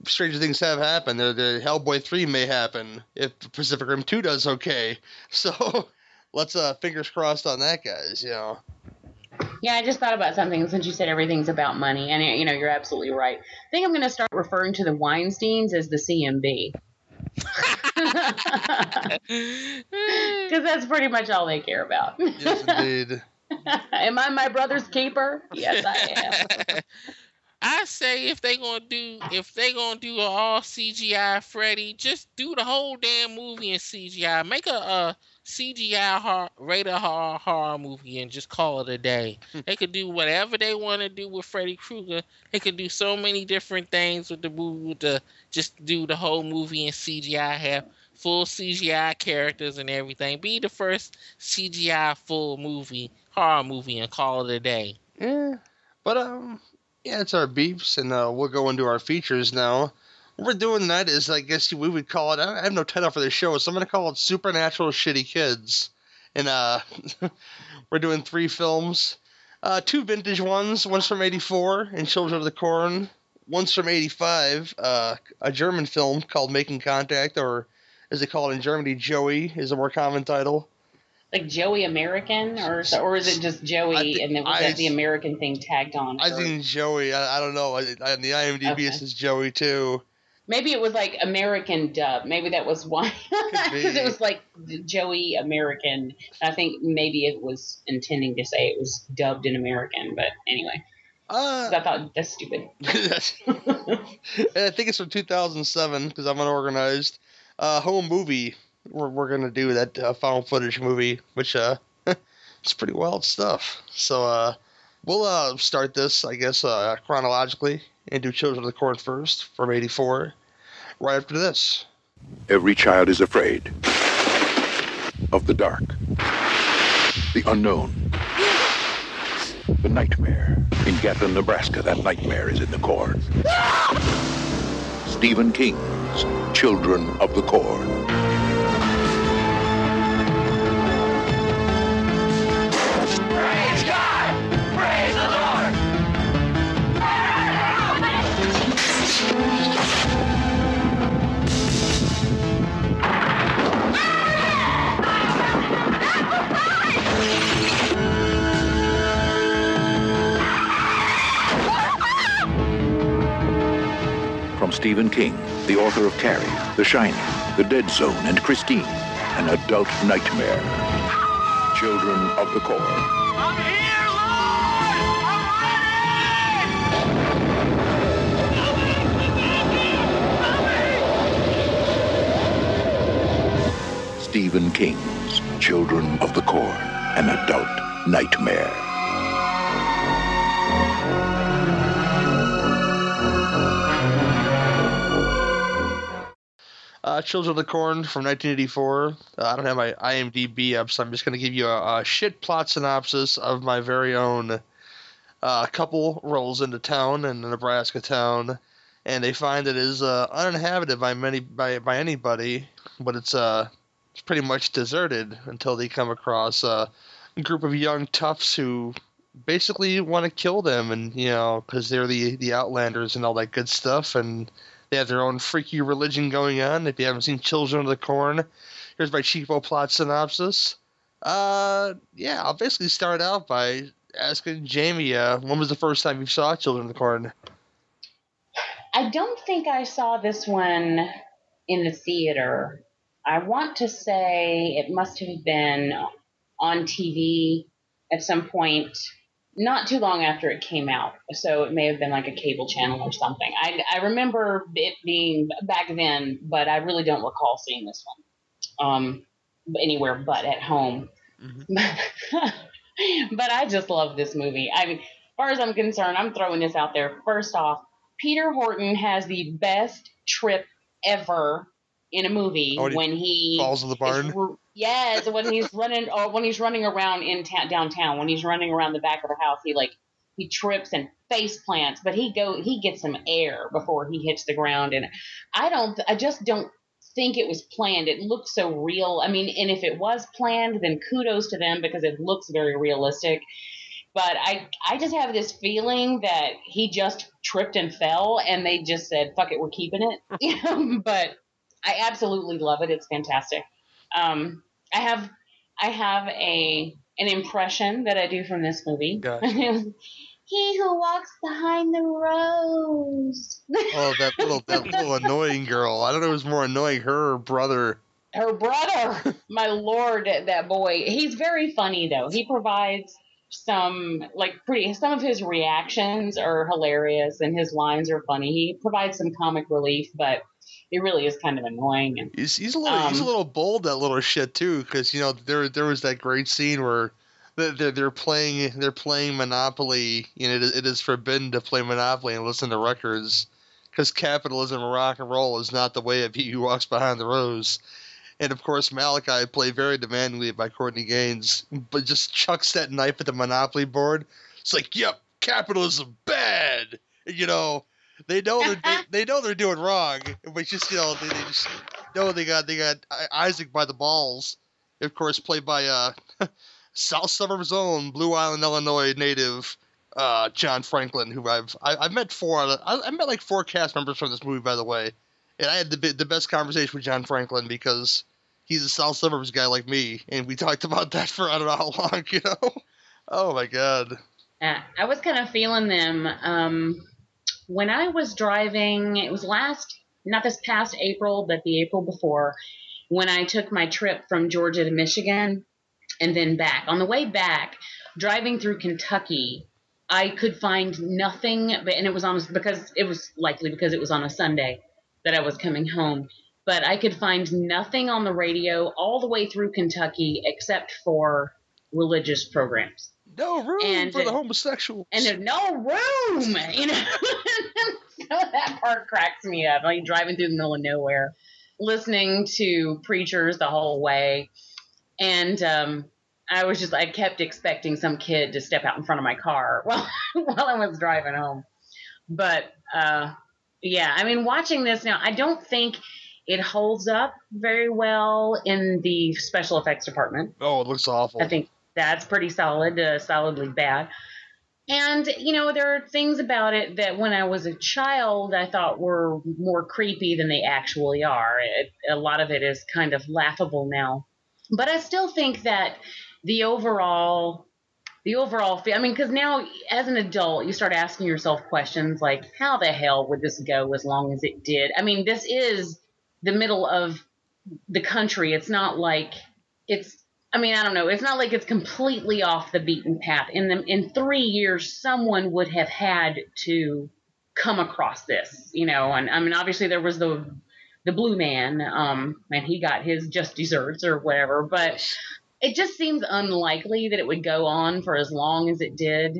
stranger things have happened. The, the Hellboy three may happen if Pacific Rim two does okay. So let's uh fingers crossed on that, guys. You know. Yeah, I just thought about something since you said everything's about money, and you know you're absolutely right. I think I'm going to start referring to the Weinstein's as the CMB. Because that's pretty much all they care about. Yes, indeed. am I my brother's keeper? Yes, I am. I say if they gonna do if they gonna do an all CGI Freddy, just do the whole damn movie in CGI. Make a, a CGI horror, rated horror, horror movie and just call it a day. Hmm. they could do whatever they want to do with Freddy Krueger. They could do so many different things with the movie. With the just do the whole movie in CGI. Have full CGI characters and everything. Be the first CGI full movie horror movie and call it a day. Yeah, but um, yeah, it's our beeps, and uh, we'll go into our features now. What we're doing tonight is, I guess we would call it. I have no title for this show, so I'm gonna call it Supernatural Shitty Kids. And uh, we're doing three films, uh, two vintage ones. One's from '84 and Children of the Corn. One's from '85, uh, a German film called Making Contact, or as they call it in Germany, Joey is a more common title. Like Joey American, or or is it just Joey, thi- and then was I- that the American thing tagged on? I think Joey. I, I don't know. I, I, the IMDb Okay. it says Joey too. Maybe it was like American dub. Maybe that was why, because be. it was like Joey American. I think maybe it was intending to say it was dubbed in American, but anyway, Uh, I thought that's stupid. I think it's from 2007 because I'm unorganized. Uh, home movie. We're, we're gonna do that uh, found footage movie, which uh, it's pretty wild stuff. So uh, we'll uh start this, I guess, uh, chronologically and do Children of the Corn first from '84. Right after this. Every child is afraid of the dark, the unknown, the nightmare. In Gatlin, Nebraska, that nightmare is in the corn. Stephen King's Children of the Corn. Stephen King, the author of Carrie, The Shining, The Dead Zone, and Christine, an adult nightmare. Children of the Corn. I'm here, Lord! I'm ready! Stephen King's Children of the Corn, an adult nightmare. Uh, Children of the Corn from 1984. Uh, I don't have my IMDb up, so I'm just going to give you a, a shit plot synopsis of my very own. Uh, couple rolls into town in a Nebraska town, and they find it is uh, uninhabited by many by by anybody, but it's uh it's pretty much deserted until they come across uh, a group of young toughs who basically want to kill them, and you know because they're the the outlanders and all that good stuff, and they have their own freaky religion going on. If you haven't seen Children of the Corn, here's my cheapo plot synopsis. Uh, yeah, I'll basically start out by asking Jamie, uh, when was the first time you saw Children of the Corn? I don't think I saw this one in the theater. I want to say it must have been on TV at some point not too long after it came out, so it may have been like a cable channel or something. I I remember it being back then, but I really don't recall seeing this one um, anywhere but at home. but I just love this movie. I mean, as far as I'm concerned, I'm throwing this out there. First off, Peter Horton has the best trip ever in a movie Oh, when he when he Falls in the barn. r- Yes, when he's running or when he's running around in town downtown, when he's running around the back of the house, he like he trips and face plants, but he go he gets some air before he hits the ground and I don't I just don't think it was planned. It looks so real. I mean, and if it was planned, then kudos to them because it looks very realistic. But I I just have this feeling that he just tripped and fell and they just said, fuck it, we're keeping it. but I absolutely love it. It's fantastic. Um, I have I have a an impression that I do from this movie. Gotcha. he who walks behind the rose. Oh, that little that little annoying girl. I don't know if it was more annoying her or brother. Her brother, my lord, that boy. He's very funny though. He provides some like pretty some of his reactions are hilarious and his lines are funny. He provides some comic relief, but it really is kind of annoying and He's, he's a little he's a Um, little bold that little shit too, because you know there there was that great scene where they're they're, they're playing they're playing Monopoly. Know, it, is- it is forbidden to play Monopoly and listen to records, because capitalism and rock and roll is not the way of he who walks behind the rose. And of course, Malachi, played very demandingly by Courtney Gaines, but just chucks that knife at the Monopoly board. It's like, yep, capitalism bad. You know, they know they're, they, they know they're doing wrong, but just you know they, they just know they got they got Isaac by the balls. Of course, played by uh, South Suburbs own Blue Island, Illinois native uh, John Franklin, who I've I, I've met four I, I met like four cast members from this movie, by the way, and I had the the best conversation with John Franklin because he's a South Suburbs guy like me, and we talked about that for I don't know how long, you know. Oh my god. Uh, I was kind of feeling them um, when I was driving. It was last, not this past April, but the April before, when I took my trip from Georgia to Michigan and then back. On the way back, driving through Kentucky, I could find nothing, but and it was on because it was likely because it was on a Sunday that I was coming home. But I could find nothing on the radio all the way through Kentucky except for religious programs No room And- for the homosexuals. and there's no room, you know. that part cracks me up. Like driving through the middle of nowhere, listening to preachers the whole way, and um, I was just I kept expecting some kid to step out in front of my car while while I was driving home. But uh, yeah, I mean, watching this now, I don't think it holds up very well in the special effects department. oh, it looks awful. I think that's pretty solid, uh, solidly bad. And you know, there are things about it that when I was a child, I thought were more creepy than they actually are. It, a lot of it is kind of laughable now, but I still think that the overall, the overall, I mean, because now as an adult, you start asking yourself questions like, how the hell would this go as long as it did? I mean, this is the middle of the country. It's not like it's I mean, I don't know. It's not like it's completely off the beaten path. In the in three years, someone would have had to come across this, you know. And I mean, obviously there was the the blue man, um, and he got his just desserts or whatever. But it just seems unlikely that it would go on for as long as it did,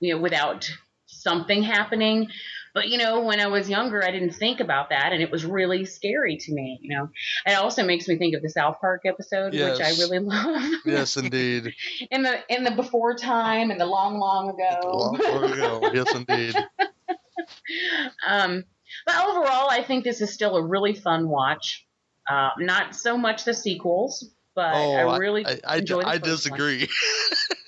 you know, without something happening. But you know, when I was younger, I didn't think about that, and it was really scary to me. You know, it also makes me think of the South Park episode, which I really love. yes, indeed. in the in the before time, in the long, long ago. Long, long ago. Yes, indeed. um, but overall, I think this is still a really fun watch. Uh, not so much the sequels, but oh, I really I, I, I one. disagree.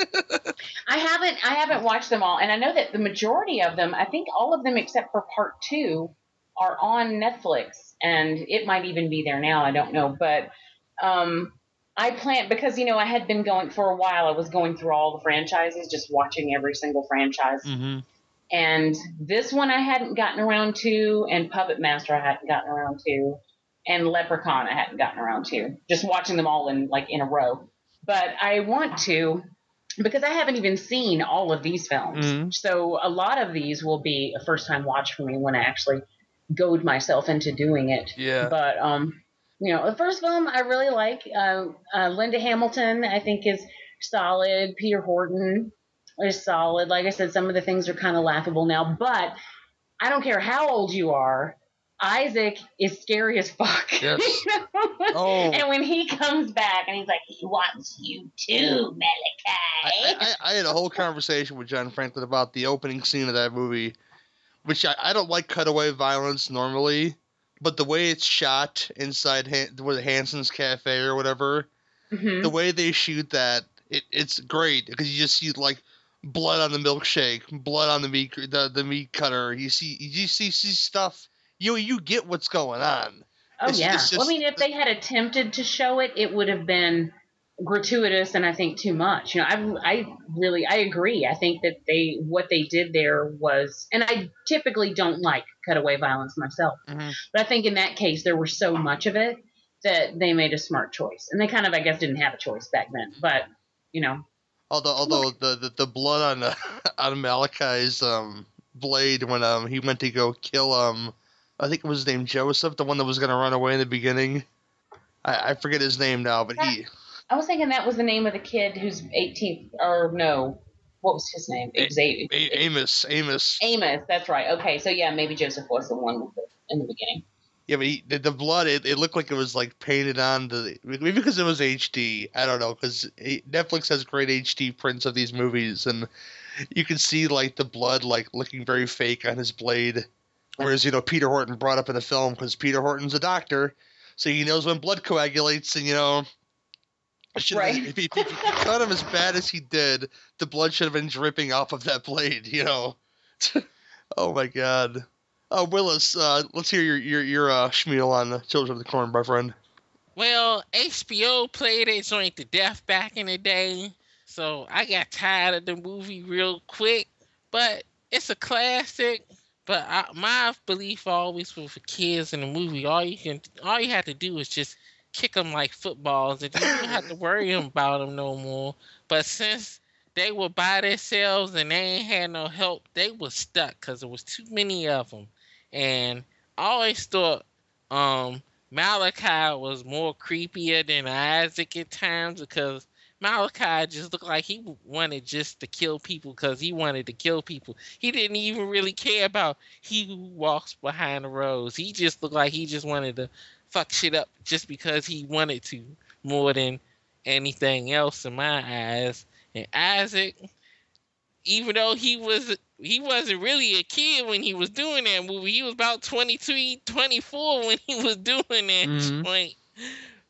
I haven't I haven't watched them all, and I know that the majority of them, I think all of them except for part two, are on Netflix, and it might even be there now. I don't know, but um, I plan because you know I had been going for a while. I was going through all the franchises, just watching every single franchise. hmm And this one I hadn't gotten around to, and Puppet Master I hadn't gotten around to, and Leprechaun I hadn't gotten around to. Just watching them all in like in a row. But I want to, because I haven't even seen all of these films. Mhm. So a lot of these will be a first time watch for me when I actually goad myself into doing it. Yeah. But um, you know, the first film I really like. Uh, uh, Linda Hamilton, I think, is solid. Peter Horton is solid. Like I said, some of the things are kind of laughable now, but I don't care how old you are. Isaac is scary as fuck. Yes. Oh. And when he comes back and he's like, he wants you too, I, Malachi. I, I had a whole conversation with John Franklin about the opening scene of that movie, which I, I don't like cutaway violence normally, but the way it's shot inside Han- where the Hanson's Cafe or whatever, Mhm. the way they shoot that, it, it's great because you just see like blood on the milkshake, blood on the meat the, the meat cutter. You see you see, see stuff. You you get what's going on. Oh It's- yeah. it's well, I mean, if they had attempted to show it, it would have been gratuitous and I think too much. You know, I I really I agree. I think that they what they did there was, and I typically don't like cutaway violence myself, Mhm. but I think in that case there was so much of it that they made a smart choice, and they kind of I guess didn't have a choice back then, but you know. Although although the, the, the blood on uh, on Malachi's um blade when um he went to go kill um I think it was named Joseph, the one that was gonna run away in the beginning. I, I forget his name now, but he I was thinking that was the name of the kid who's 18th, or no, what was his name? It was A- A- Amos Amos. Amos. That's right. Okay, so yeah, maybe Joseph was the one the, in the beginning. Yeah, but he, the, the blood it, it looked like it was like painted on the maybe because it was HD. I don't know because Netflix has great HD prints of these movies and you can see like the blood like looking very fake on his blade. Whereas you know Peter Horton brought up in the film because Peter Horton's a doctor, so he knows when blood coagulates and you know. Should Right. if, he, if he cut him as bad as he did, the blood should have been dripping off of that blade. You know. oh my god. Uh, Willis, uh, let's hear your your your uh, schmeal on the Children of the Corn, my friend. Well, HBO played it joint to death back in the day, so I got tired of the movie real quick. But it's a classic. But I, my belief always was for kids in the movie, all you can, all you have to do is just kick them like footballs, and you don't have to worry about them no more. But since they were by themselves and they ain't had no help, they was stuck because there was too many of them. And I always thought, um, Malachi was more creepier than Isaac at times because Malachi just looked like he wanted just to kill people because he wanted to kill people. He didn't even really care about he who walks behind the rose. He just looked like he just wanted to fuck shit up just because he wanted to more than anything else in my eyes. And Isaac, even though he was he wasn't really a kid when he was doing that movie. He was about 23, 24 when he was doing that Mhm. joint.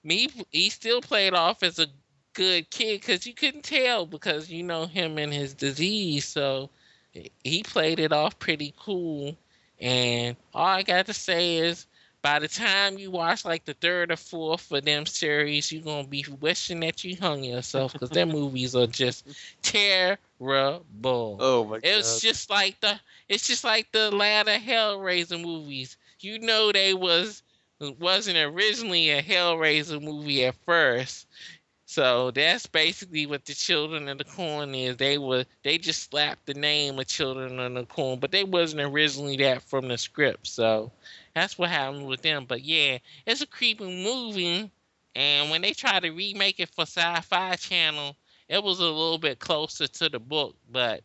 Me, he still played off as a good kid because you couldn't tell because you know him and his disease. So he played it off pretty cool. And all I got to say is, by the time you watch like the third or fourth of them series, you're gonna be wishing that you hung yourself because their movies are just terrible. Oh my It's just like the it's just like the latter Hellraiser movies. You know they was wasn't originally a Hellraiser movie at first. So that's basically what the Children of the Corn is. They were they just slapped the name of Children of the Corn, but they wasn't originally that from the script. So that's what happened with them. But yeah, it's a creepy movie. And when they tried to remake it for Sci-Fi Channel, it was a little bit closer to the book, but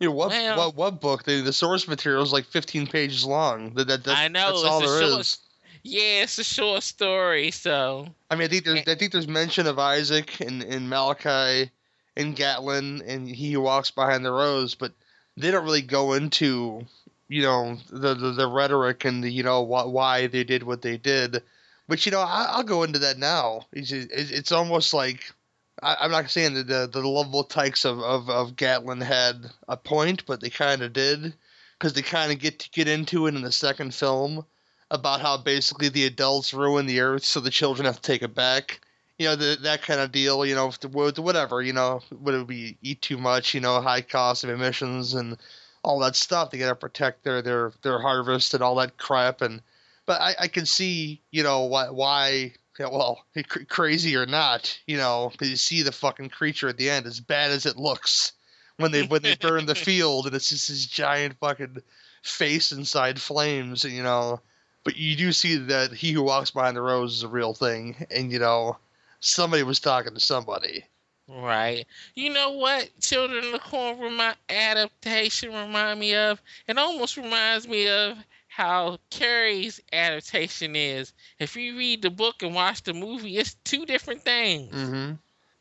You know, what Well- what what book? The, the source material is like 15 pages long. That, that, that I know, that's it's all there short- is. Yeah, it's a short story, so I mean, I think there's. I think there's mention of Isaac and, and Malachi and Gatlin and he who walks behind the rose, but they don't really go into you know the the, the rhetoric and the, you know why, why they did what they did. But you know, I, I'll go into that now. It's, it's, almost like I, I'm not saying that the the lovable tykes of, of, of Gatlin had a point, but they kind of did because they kind of get to get into it in the second film about how basically the adults ruin the earth, so the children have to take it back. You know, the, that kind of deal. You know, whatever. You know, would it be eat too much? You know, high cost of emissions and all that stuff. They got to protect their their their harvest and all that crap. And but I, I can see you know why why Yeah, well, cr- crazy or not, you know, you see the fucking creature at the end, as bad as it looks when they when they burn the field, and it's just this giant fucking face inside flames, you know. But you do see that he who walks behind the rose is a real thing, and you know, somebody was talking to somebody. Right. You know what Children of the Corn remi- adaptation remind me of? It almost reminds me of how Carrie's adaptation is. If you read the book and watch the movie, it's two different things. Mm-hmm.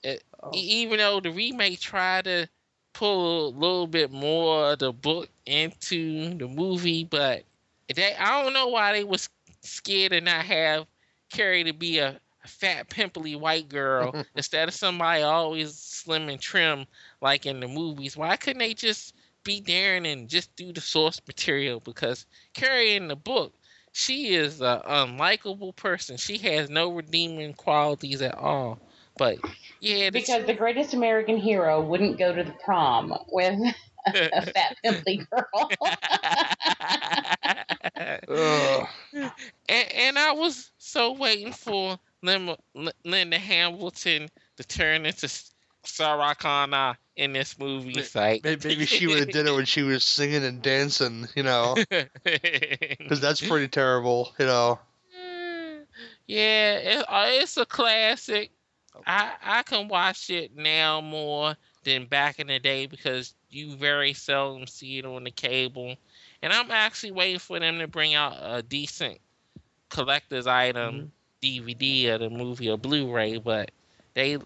E- Even though the remake tried to pull a little bit more of the book into the movie, but they I don't know why they was scared to not have Carrie to be a, a fat pimply white girl instead of somebody always slim and trim like in the movies. Why couldn't they just be daring and just do the source material? Because Carrie in the book, she is a unlikable person. She has no redeeming qualities at all. But yeah, Because the greatest American hero wouldn't go to the prom with a fat pimply girl. And, and I was so waiting for Lim- Linda Hamilton to turn into Sarah Connor in this movie. It's like, Maybe she would have did it when she was singing and dancing, you know, because that's pretty terrible, you know. yeah, it, uh, it's a classic. I I can watch it now more than back in the day because you very seldom see it on the cable, and I'm actually waiting for them to bring out a decent collector's item DVD of the movie or Blu-ray, but they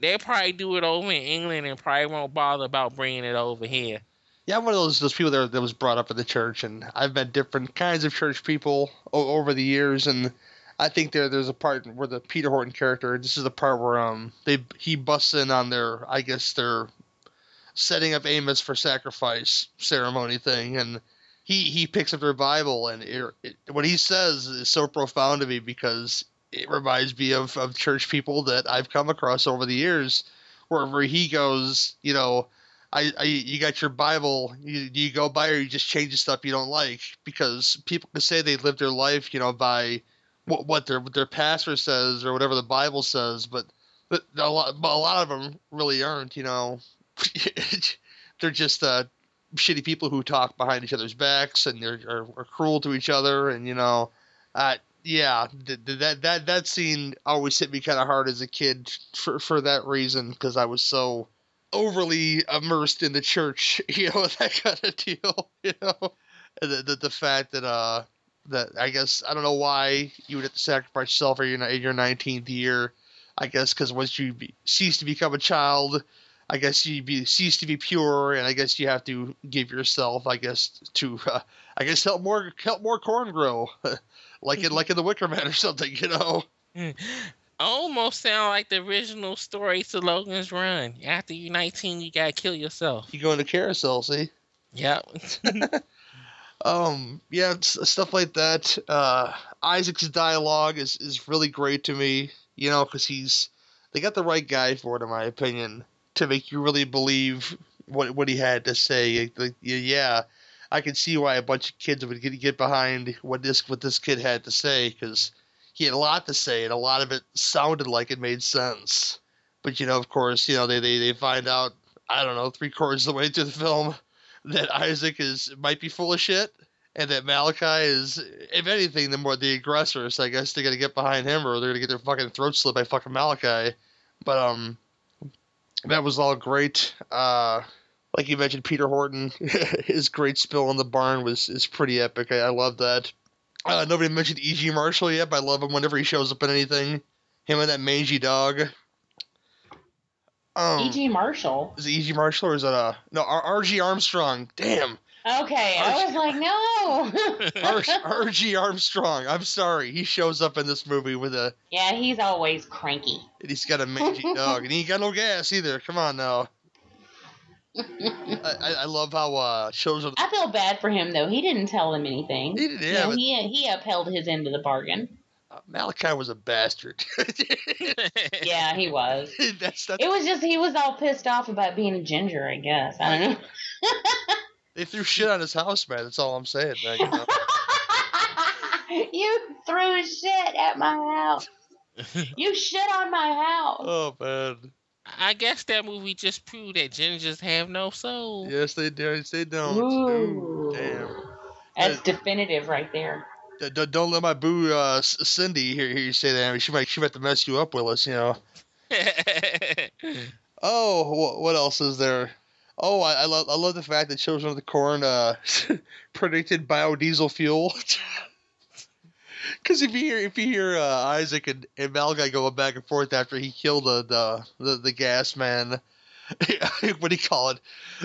they probably do it over in England and probably won't bother about bringing it over here. Yeah, I'm one of those those people that, that was brought up in the church, and I've met different kinds of church people o- over the years, and I think there there's a part where the Peter Horton character. This is the part where um they he busts in on their I guess their setting up Amos for sacrifice ceremony thing, and he he picks up their Bible, and it, it, what he says is so profound to me because it reminds me of of church people that I've come across over the years, wherever he goes, you know. I, I you got your Bible. You, you go by or you just change the stuff you don't like because people can say they live their life, you know, by what what their what their pastor says or whatever the Bible says, but but a lot but a lot of them really aren't. You know, they're just uh, shitty people who talk behind each other's backs and they're are, are cruel to each other and you know, uh, yeah, th- th- that that that scene always hit me kind of hard as a kid for for that reason because I was so overly immersed in the church, you know, that kind of deal, you know, the, the the fact that uh that I guess I don't know why you would have to sacrifice yourself in your in your nineteenth year, I guess because once you be, cease to become a child, I guess you be cease to be pure, and I guess you have to give yourself, I guess, to uh, I guess help more help more corn grow, like in like in the Wicker Man or something, you know. Almost sound like the original story to Logan's Run. After you're 19, you gotta kill yourself. You go into carousel, see. Yep. um yeah stuff like that uh isaac's dialogue is is really great to me you know because he's they got the right guy for it in my opinion to make you really believe what what he had to say like, yeah, i can see why a bunch of kids would get, get behind what this what this kid had to say because he had a lot to say and a lot of it sounded like it made sense but you know of course you know they they, they find out i don't know three quarters of the way through the film that Isaac is might be full of shit, and that Malachi is, if anything, the more the aggressor. So I guess they're gonna get behind him, or they're gonna get their fucking throat slit by fucking Malachi. But um, that was all great. Uh, like you mentioned, Peter Horton, his great spill in the barn was is pretty epic. I, I love that. Uh, nobody mentioned E.G. Marshall yet, but I love him whenever he shows up in anything. Him and that mangy dog. Um, E.G. Marshall. is it E.G. Marshall or is it uh no R- R.G. Armstrong? Damn, Okay, I was like, no. R- R.G. Armstrong. I'm sorry, he shows up in this movie with a yeah, he's always cranky. and he's got a mangy dog and he ain't got no gas either. Come on now. I, I, love how uh shows up. I feel bad for him though. He didn't tell them anything. He did, You yeah, know, he he upheld his end of the bargain. uh, Malachi was a bastard. Yeah, he was. that's that's It was just he was all pissed off about being a ginger, I guess. I don't know. They threw shit on his house, man. That's all I'm saying. Man, you know? you threw shit at my house. You shit on my house. Oh man. I guess that movie just proved that gingers have no soul. Yes, they do. Yes, they don't. Ooh. Ooh, damn. That's definitive right there. D- d- don't let my boo uh, Cindy hear, hear you say that. I mean, she might she might have to mess you up, Willis. You know. Oh, what, what else is there? Oh, I, I love I love the fact that Children of the Corn uh, predicted biodiesel fuel. Because if you hear if you hear uh, Isaac and, and Malachi going back and forth after he killed the the the, the gas man, what do you call it?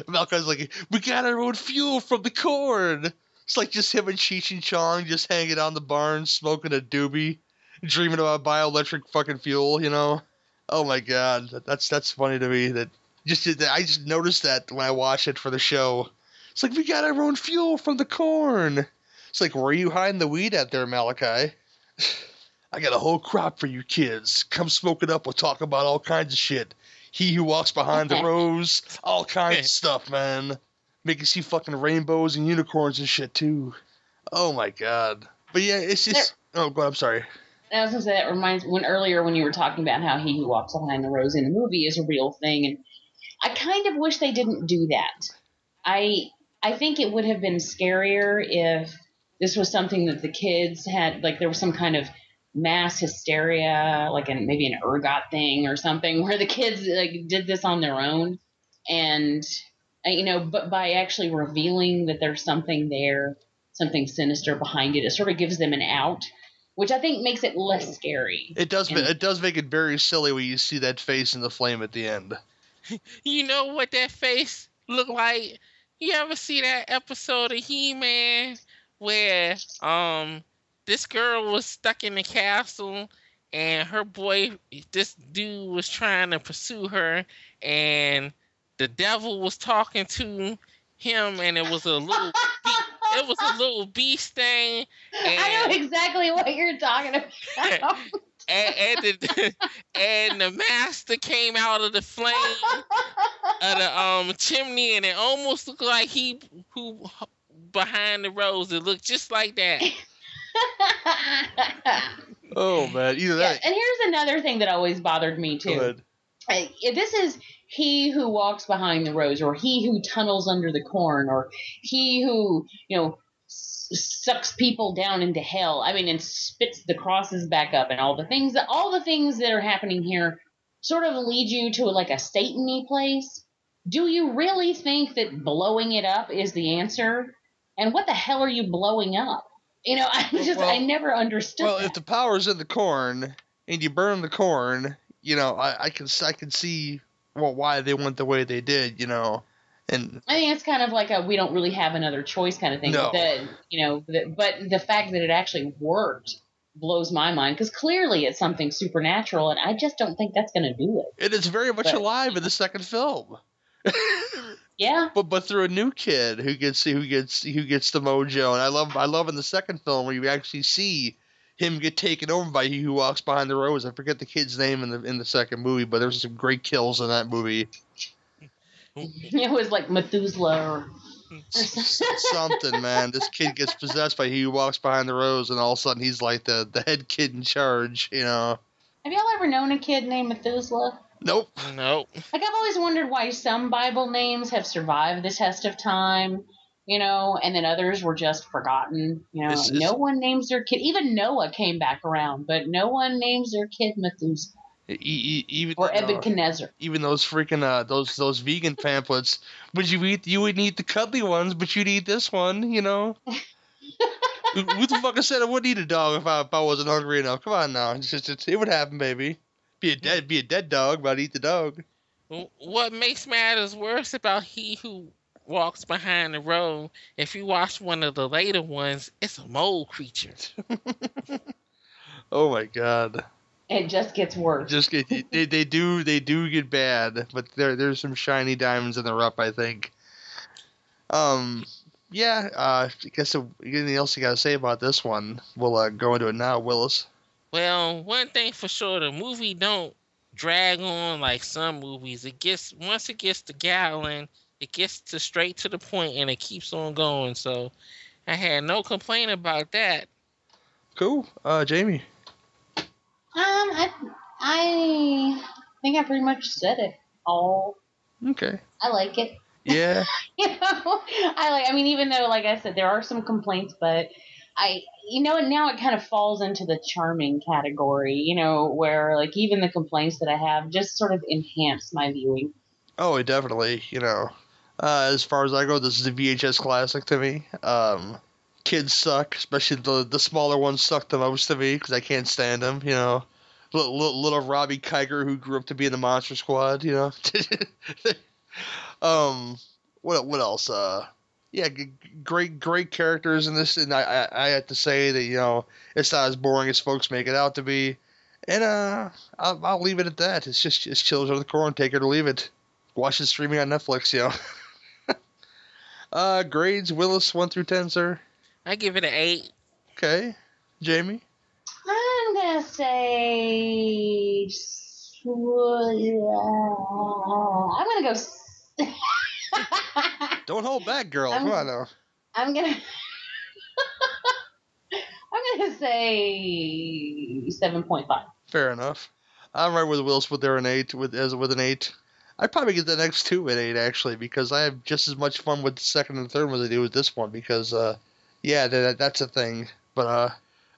Malachi's like, "We got our own fuel from the corn." It's like just him and Cheech and Chong just hanging in the barn, smoking a doobie, dreaming about bioelectric fucking fuel. You know? Oh my god, that's that's funny to me. That just I just noticed that when I watched it for the show. It's like we got our own fuel from the corn. It's like, where are you hiding the weed out there, Malachi? I got a whole crop for you kids. Come smoke it up. We'll talk about all kinds of shit. He who walks behind the rose, all kinds of stuff, man. Make you see fucking rainbows and unicorns and shit too. Oh my god. But yeah, it's just. Oh, God, I'm sorry. I was gonna say that reminds when earlier when you were talking about how he who walks behind the rose in the movie is a real thing, and I kind of wish they didn't do that. I I think it would have been scarier if this was something that the kids had like there was some kind of mass hysteria, like an maybe an ergot thing or something, where the kids like did this on their own, and you know, but by actually revealing that there's something there, something sinister behind it, it sort of gives them an out which I think makes it less scary. It does. And- It does make it very silly when you see that face in the flame at the end. you know what that face look like? You ever see that episode of He Man where um this girl was stuck in the castle and her boy this dude was trying to pursue her and the devil was talking to him and it was a little bee, it was a little beast thing I know exactly what you're talking about. And, and the and the master came out of the flame of the um chimney and it almost looked like he who behind the rose it looked just like that Oh man, either yeah, that. and here's another thing that always bothered me Go too. ahead. Uh, this is he who walks behind the rose, or he who tunnels under the corn, or he who you know s- sucks people down into hell. I mean, and spits the crosses back up, and all the things that all the things that are happening here sort of lead you to like a Satan-y place. Do you really think that blowing it up is the answer? And what the hell are you blowing up? You know, I just I never understood. Well, that. if the power's in the corn and you burn the corn, you know, I, I can I can see well why they went the way they did, you know, and I think it's kind of like a we don't really have another choice kind of thing. No. But the, you know, the, but the fact that it actually worked blows my mind because clearly it's something supernatural, and I just don't think that's going to do it. it is very much But- alive in the second film. Yeah, but but through a new kid who gets who gets who gets the mojo, and I love I love in the second film where you actually see him get taken over by he who walks behind the rose. I forget the kid's name in the in the second movie, but there's some great kills in that movie. it was like Methuselah. Or, S- something, man. This kid gets possessed by he who walks behind the rose, and all of a sudden he's like the the head kid in charge. You know? have y'all ever known a kid named Methuselah? Nope. nope Like I've always wondered why some Bible names have survived the test of time, you know, and then others were just forgotten. You know, It's- it's- no one names their kid. Even Noah came back around, but no one names their kid Methuselah even or uh, Nebuchadnezzar. even those freaking uh those those vegan pamphlets. Would you eat? You would eat the cuddly ones, but you'd eat this one. You know. Who who the fuck said I wouldn't eat a dog if I if I wasn't hungry enough? Come on now, it's just, it's, it would happen, baby. Be a dead be a dead dog, but I'd eat the dog. what makes matters worse about he who walks behind the road if you watch one of the later ones it's a mole creature Oh my god. It just gets worse. Just get, they they do they do get bad, but there there's some shiny diamonds in the rough, I think. Um, yeah. Uh, I guess uh, anything else you got to say about this one? We'll uh, go into it now, Willis. Well, one thing for sure, the movie don't drag on like some movies. It gets once it gets to Gatlin, it gets to straight to the point and it keeps on going. So I had no complaint about that. Cool. Uh, Jamie. I I think I pretty much said it all. Okay. I like it. Yeah. you know, I like. I mean, even though, like I said, there are some complaints, but I, you know, now it kind of falls into the charming category. You know, where like even the complaints that I have just sort of enhance my viewing. Oh, definitely. You know, uh, as far as I go, this is a VHS classic to me. Um, kids suck, especially the the smaller ones suck the most to me because I can't stand them. You know, little, little, little Robby Kiger who grew up to be in the Monster Squad. You know. um, what what else? Uh, yeah, g- great great characters in this, and I, I I have to say that you know it's not as boring as folks make it out to be. And uh, I'll, I'll leave it at that. It's just it's Children of the Corn and take it or leave it watch it streaming on Netflix, you know. uh, grades, Willis, 1 through 10, sir. I give it an eight. Okay. Jamie? I'm gonna say. I'm gonna go. Don't hold back, girl. I'm- Come on now. I'm gonna. I'm gonna say seven point five. Fair enough. I'm right with Willis with their an 8, with as with an 8. I'd probably get the next two at 8, actually, because I have just as much fun with the second and third one as I do with this one, because, uh, yeah, that, that's a thing. But, uh,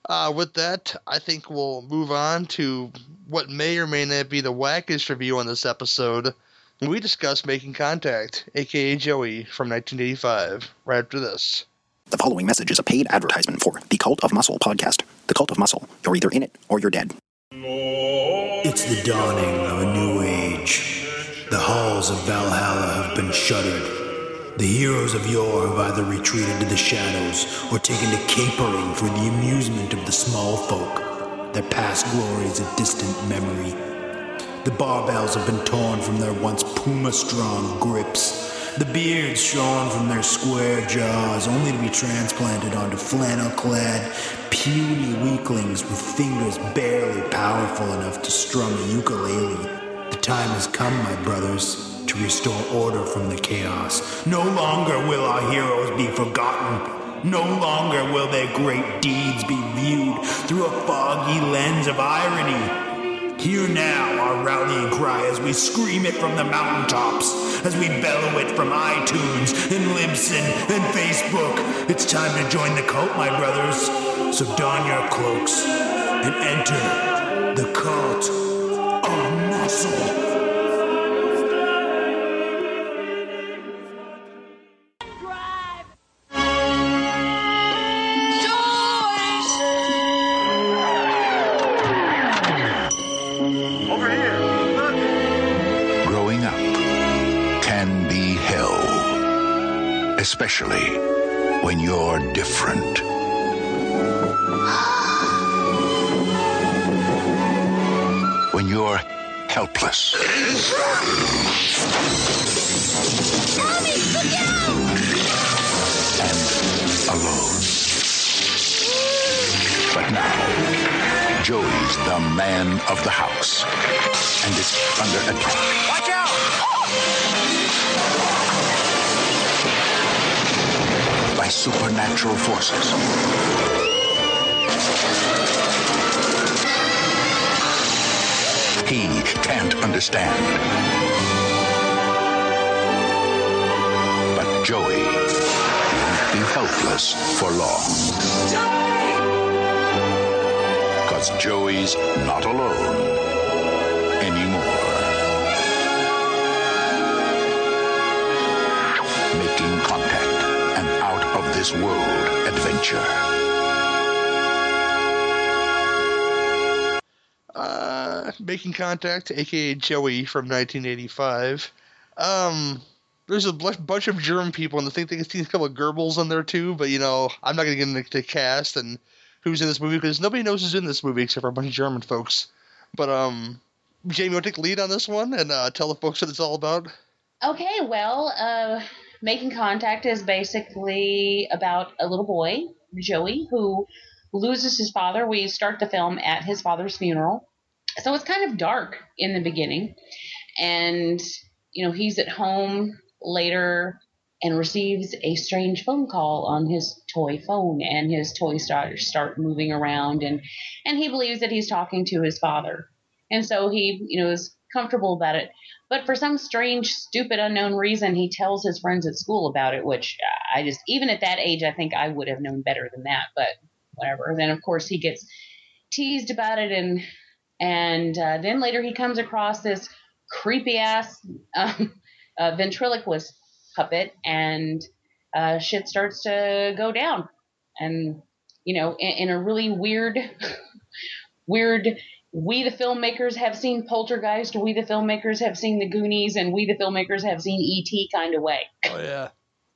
uh, with that, I think we'll move on to what may or may not be the wackiest review on this episode. We discuss Making Contact, aka Joey, from 1985, right after this. The following message is a paid advertisement for the Cult of Muscle podcast. The Cult of Muscle. You're either in it or you're dead. It's the dawning of a new age. The halls of Valhalla have been shuttered. The heroes of yore have either retreated to the shadows or taken to capering for the amusement of the small folk. Their past glories a distant memory. The barbells have been torn from their once puma strong grips. The beards shorn from their square jaws, only to be transplanted onto flannel clad, puny weaklings with fingers barely powerful enough to strum a ukulele. The time has come, my brothers, to restore order from the chaos. No longer will our heroes be forgotten. No longer will their great deeds be viewed through a foggy lens of irony. Hear now our rallying cry as we scream it from the mountaintops, as we bellow it from iTunes and Libsyn and Facebook. It's time to join the cult, my brothers. So don your cloaks and enter the cult of muscle. Especially when you're different. When you're helpless. And alone. But now, Joey's the man of the house and is under attack. Watch out! By supernatural forces. He can't understand. But Joey won't be helpless for long. Because Joey's not alone this world adventure. Uh, Making Contact, aka Joey from 1985. Um, there's a bunch of German people, and I think they can see a couple of Goebbels in there too. But you know, I'm not gonna get into the cast and who's in this movie because nobody knows who's in this movie except for a bunch of German folks. But um, Jamie, want to take lead on this one and uh, tell the folks what it's all about? Okay, well, uh, making contact is basically about a little boy, Joey, who loses his father. We start the film at his father's funeral, so it's kind of dark in the beginning, and you know he's at home later and receives a strange phone call on his toy phone, and his toys start start moving around, and and he believes that he's talking to his father, and so he you know is comfortable about it. But for some strange, stupid, unknown reason, he tells his friends at school about it, which I just, even at that age, I think I would have known better than that. But whatever. Then of course he gets teased about it, and and uh, then later he comes across this creepy ass um, uh, ventriloquist puppet, and uh, shit starts to go down, and you know, in, in a really weird, weird. We the filmmakers have seen Poltergeist. We the filmmakers have seen the Goonies, and we the filmmakers have seen E.T. kind of way. Oh yeah.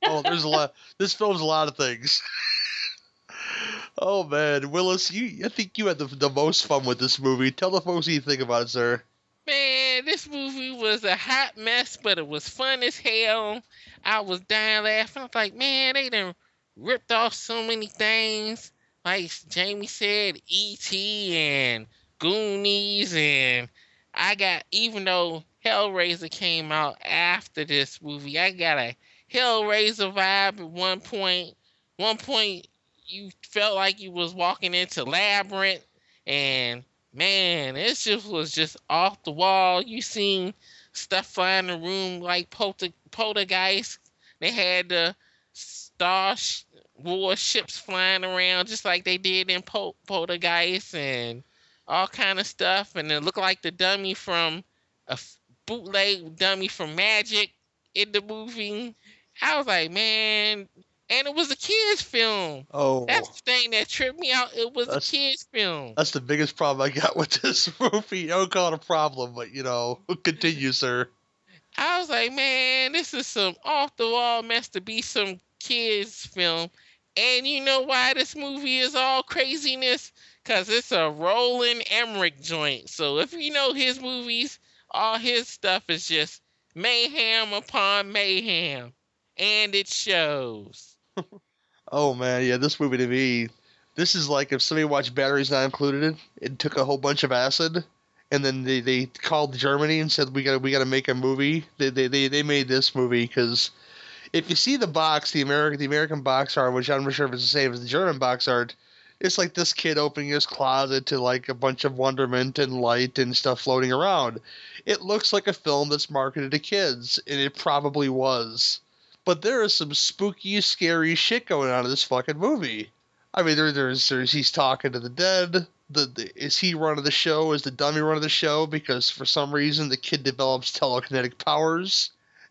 Oh, there's a lot. This film's a lot of things. oh man, Willis, you I think you had the, the most fun with this movie. Tell the folks what you think about it, sir. Man, this movie was a hot mess, but it was fun as hell. I was dying laughing. I was like, man, they done ripped off so many things. Like Jamie said, E.T. and Goonies, and I got, even though Hellraiser came out after this movie, I got a Hellraiser vibe at one point. One point, you felt like you was walking into Labyrinth, and man, it just was just off the wall. You seen stuff flying in the room like polter, poltergeist. They had the Star War ships flying around just like they did in Pol- Poltergeist and all kind of stuff. And it looked like the dummy from a bootleg dummy from Magic in the movie. I was like, man, and it was a kids film. Oh, that's the thing that tripped me out. It was that's, a kids film. That's the biggest problem I got with this movie. I don't call it a problem, but you know, continue, sir. I was like, man, this is some off the wall mess to be some kids film. And you know why this movie is all craziness? Cause it's a Roland Emmerich joint. So if you know his movies, all his stuff is just mayhem upon mayhem. And it shows. oh man, yeah, this movie to me, this is like if somebody watched Batteries Not Included and took a whole bunch of acid, and then they, they called Germany and said we got we got to make a movie. They, they they they made this movie because if you see the box, the American the American box art, which I'm not sure if it's the same as the German box art, it's like this kid opening his closet to like a bunch of wonderment and light and stuff floating around. It looks like a film that's marketed to kids, and it probably was but there is some spooky, scary shit going on in this fucking movie. I mean, there, there's, there's he's talking to the dead. The, the is he running the show? Is the dummy running the show? Because for some reason the kid develops telekinetic powers,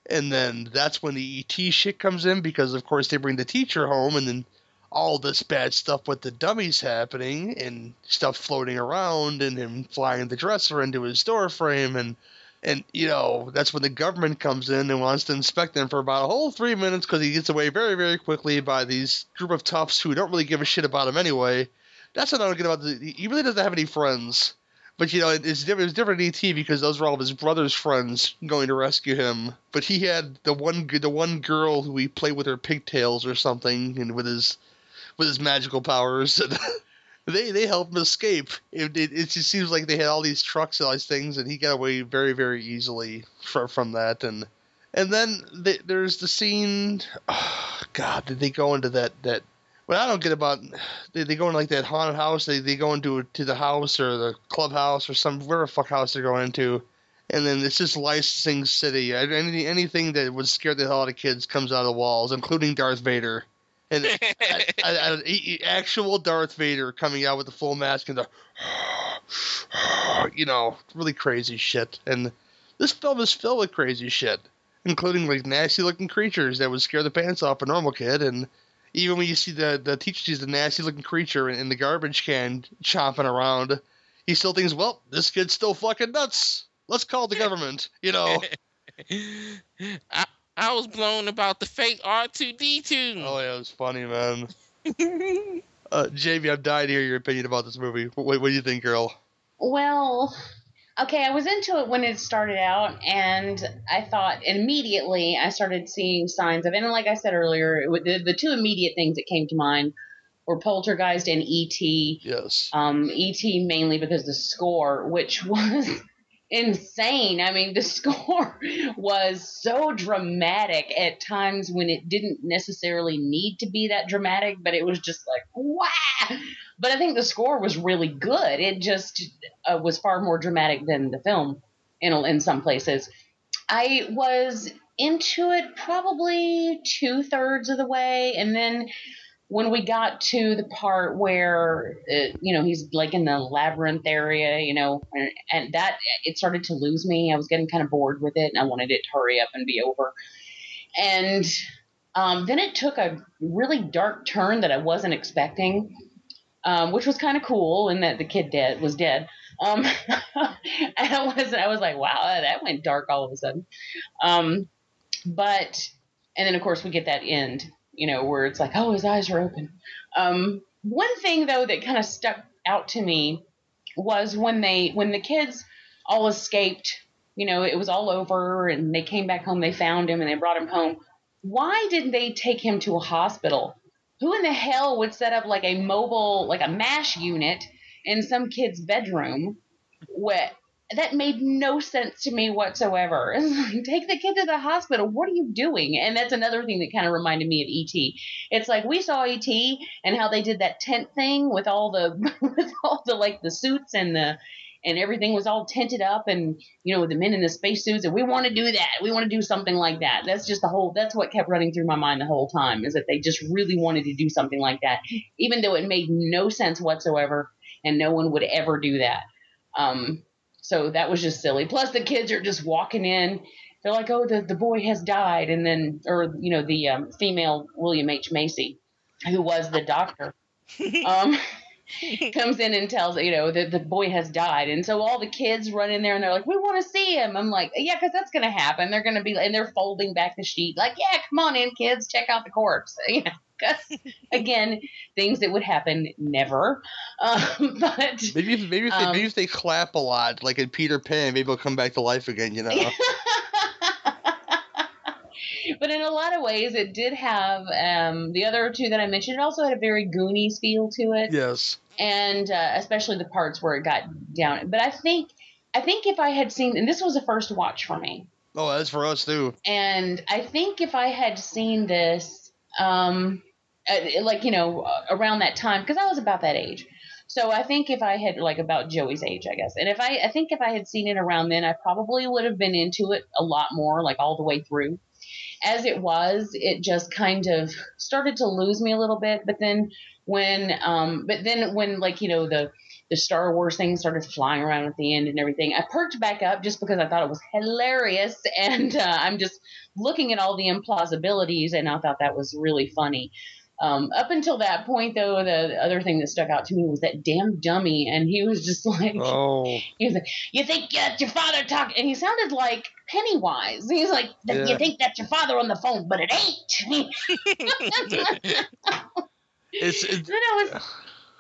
and then that's when the ET shit comes in because of course they bring the teacher home, and then all this bad stuff with the dummies happening and stuff floating around and him flying the dresser into his door frame and and you know that's when the government comes in and wants to inspect them for about a whole three minutes because he gets away very very quickly by these group of toughs who don't really give a shit about him anyway. That's what I don't get about the. He really doesn't have any friends, but you know it's different. It's different in ET because those were all of his brother's friends going to rescue him. But he had the one the one girl who he played with her pigtails or something, and with his with his magical powers. And they they help him escape. It, it, it just seems like they had all these trucks and all these things, and he got away very very easily from from that. And and then there's the scene. Oh, God, did they go into that that? What I don't get about they, they go into like that haunted house. They they go into to the house or the clubhouse or some whatever fuck house they're going into. And then it's just licensing city. Anything, anything that would scare the hell out of kids comes out of the walls, including Darth Vader and an actual Darth Vader coming out with the full mask and the, you know, really crazy shit. And this film is filled with crazy shit, including like nasty looking creatures that would scare the pants off a normal kid. And even when you see the the teacher sees the nasty looking creature in, in the garbage can chomping around, he still thinks, well, this kid's still fucking nuts. Let's call the government. You know. I, I was blown about the fake R2D2. Oh yeah, it was funny, man. uh, Jamie, I'm dying to hear your opinion about this movie. What, what do you think, girl? Well, okay, I was into it when it started out, and I thought immediately I started seeing signs of it. And like I said earlier, the, the two immediate things that came to mind were Poltergeist and E.T. Yes. Um, E.T. mainly because the score, which was insane. I mean, the score was so dramatic at times when it didn't necessarily need to be that dramatic, but it was just like, wow. But I think the score was really good. It just uh, was far more dramatic than the film in, in some places. I was into it probably two thirds of the way, and then when we got to the part where uh, you know he's like in the labyrinth area you know and, and, that it started to lose me. I was getting kind of bored with it and i wanted it to hurry up and be over. And um, then it took a really dark turn that i wasn't expecting um, which was kind of cool and that the kid dead was dead. Um, I was I was like, wow, that went dark all of a sudden. Um, but and then of course we get that end you know, where it's like, oh, his eyes are open. Um, one thing though that kind of stuck out to me was when they when the kids all escaped. You know, it was all over, and they came back home. They found him and they brought him home. Why didn't they take him to a hospital? Who in the hell would set up like a mobile, like a mash unit in some kid's bedroom? Where that made no sense to me whatsoever. Take the kid to the hospital. What are you doing? And that's another thing that kind of reminded me of ET. It's like we saw ET and how they did that tent thing with all the with all the like the suits and the and everything was all tented up and you know the men in the spacesuits and we want to do that. We want to do something like that. That's just the whole that's what kept running through my mind the whole time is that they just really wanted to do something like that even though it made no sense whatsoever and no one would ever do that. Um, so that was just silly. Plus, the kids are just walking in. They're like, "Oh, the, the boy has died," and then, or you know, the um, female William H Macy, who was the doctor, um, comes in and tells you know that the boy has died, and so all the kids run in there and they're like, "We want to see him." I'm like, "Yeah, because that's gonna happen. They're gonna be," and they're folding back the sheet, like, "Yeah, come on in, kids, check out the corpse." You know again, things that would happen never. Um, but maybe if, maybe if, they, um, maybe if they clap a lot, like in Peter Pan, maybe they'll come back to life again. You know. but in a lot of ways, it did have um, the other two that I mentioned. It also had a very Goonies feel to it. Yes. And uh, especially the parts where it got down. But I think I think if I had seen, and this was a first watch for me. Oh, that's for us too. And I think if I had seen this, um, like you know around that time because I was about that age. So I think if I had like about Joey's age, I guess, and if I I think if I had seen it around then, I probably would have been into it a lot more, like all the way through. As it was, it just kind of started to lose me a little bit. But then when, um, but then when like you know the the Star Wars thing started flying around at the end and everything, I perked back up just because I thought it was hilarious, and uh, I'm just looking at all the implausibilities, and I thought that was really funny. Um, up until that point, though, the other thing that stuck out to me was that damn dummy, and he was just like, "Oh, he was like, you think that's your father talking?" And he sounded like Pennywise. He's like, yeah. "You think that's your father on the phone, but it ain't." it's, it's was,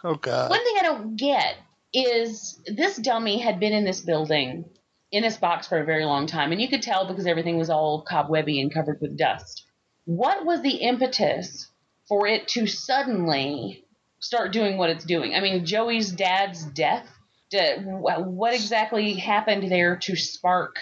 oh god. One thing I don't get is this dummy had been in this building in this box for a very long time, and you could tell because everything was all cobwebby and covered with dust. What was the impetus for it to suddenly start doing what it's doing. I mean, Joey's dad's death. What exactly happened there to spark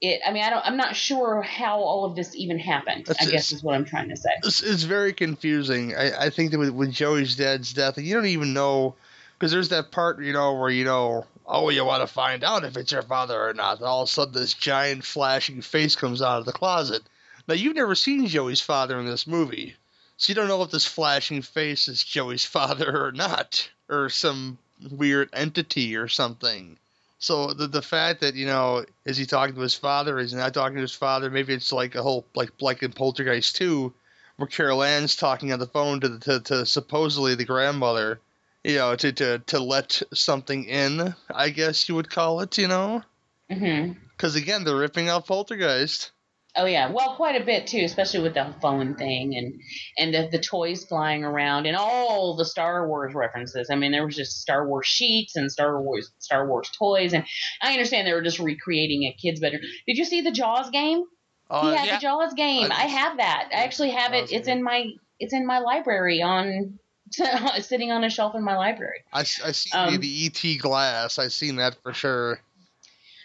it? I mean, I don't. I'm not sure how all of this even happened. It's, I guess is what I'm trying to say. It's, it's very confusing. I, I think that with, with Joey's dad's death, you don't even know because there's that part, you know, where you know, oh, you want to find out if it's your father or not. And all of a sudden, this giant flashing face comes out of the closet. Now, you've never seen Joey's father in this movie. So you don't know if this flashing face is Joey's father or not, or some weird entity or something. So the the fact that you know is he talking to his father? Is he not talking to his father? Maybe it's like a whole like like in Poltergeist two, where Carol Anne's talking on the phone to, to to supposedly the grandmother, you know, to to to let something in. I guess you would call it, you know. Because mm-hmm. again, they're ripping off Poltergeist. Oh yeah, well, quite a bit too, especially with the phone thing and and the, the toys flying around and all the Star Wars references. I mean, there was just Star Wars sheets and Star Wars Star Wars toys, and I understand they were just recreating a kid's bedroom. Did you see the Jaws game? Uh, he had yeah. the Jaws game. I, I, have that. I actually have it. It's in my it's in my library on sitting on a shelf in my library. I I see um, the ET glass. I've seen that for sure.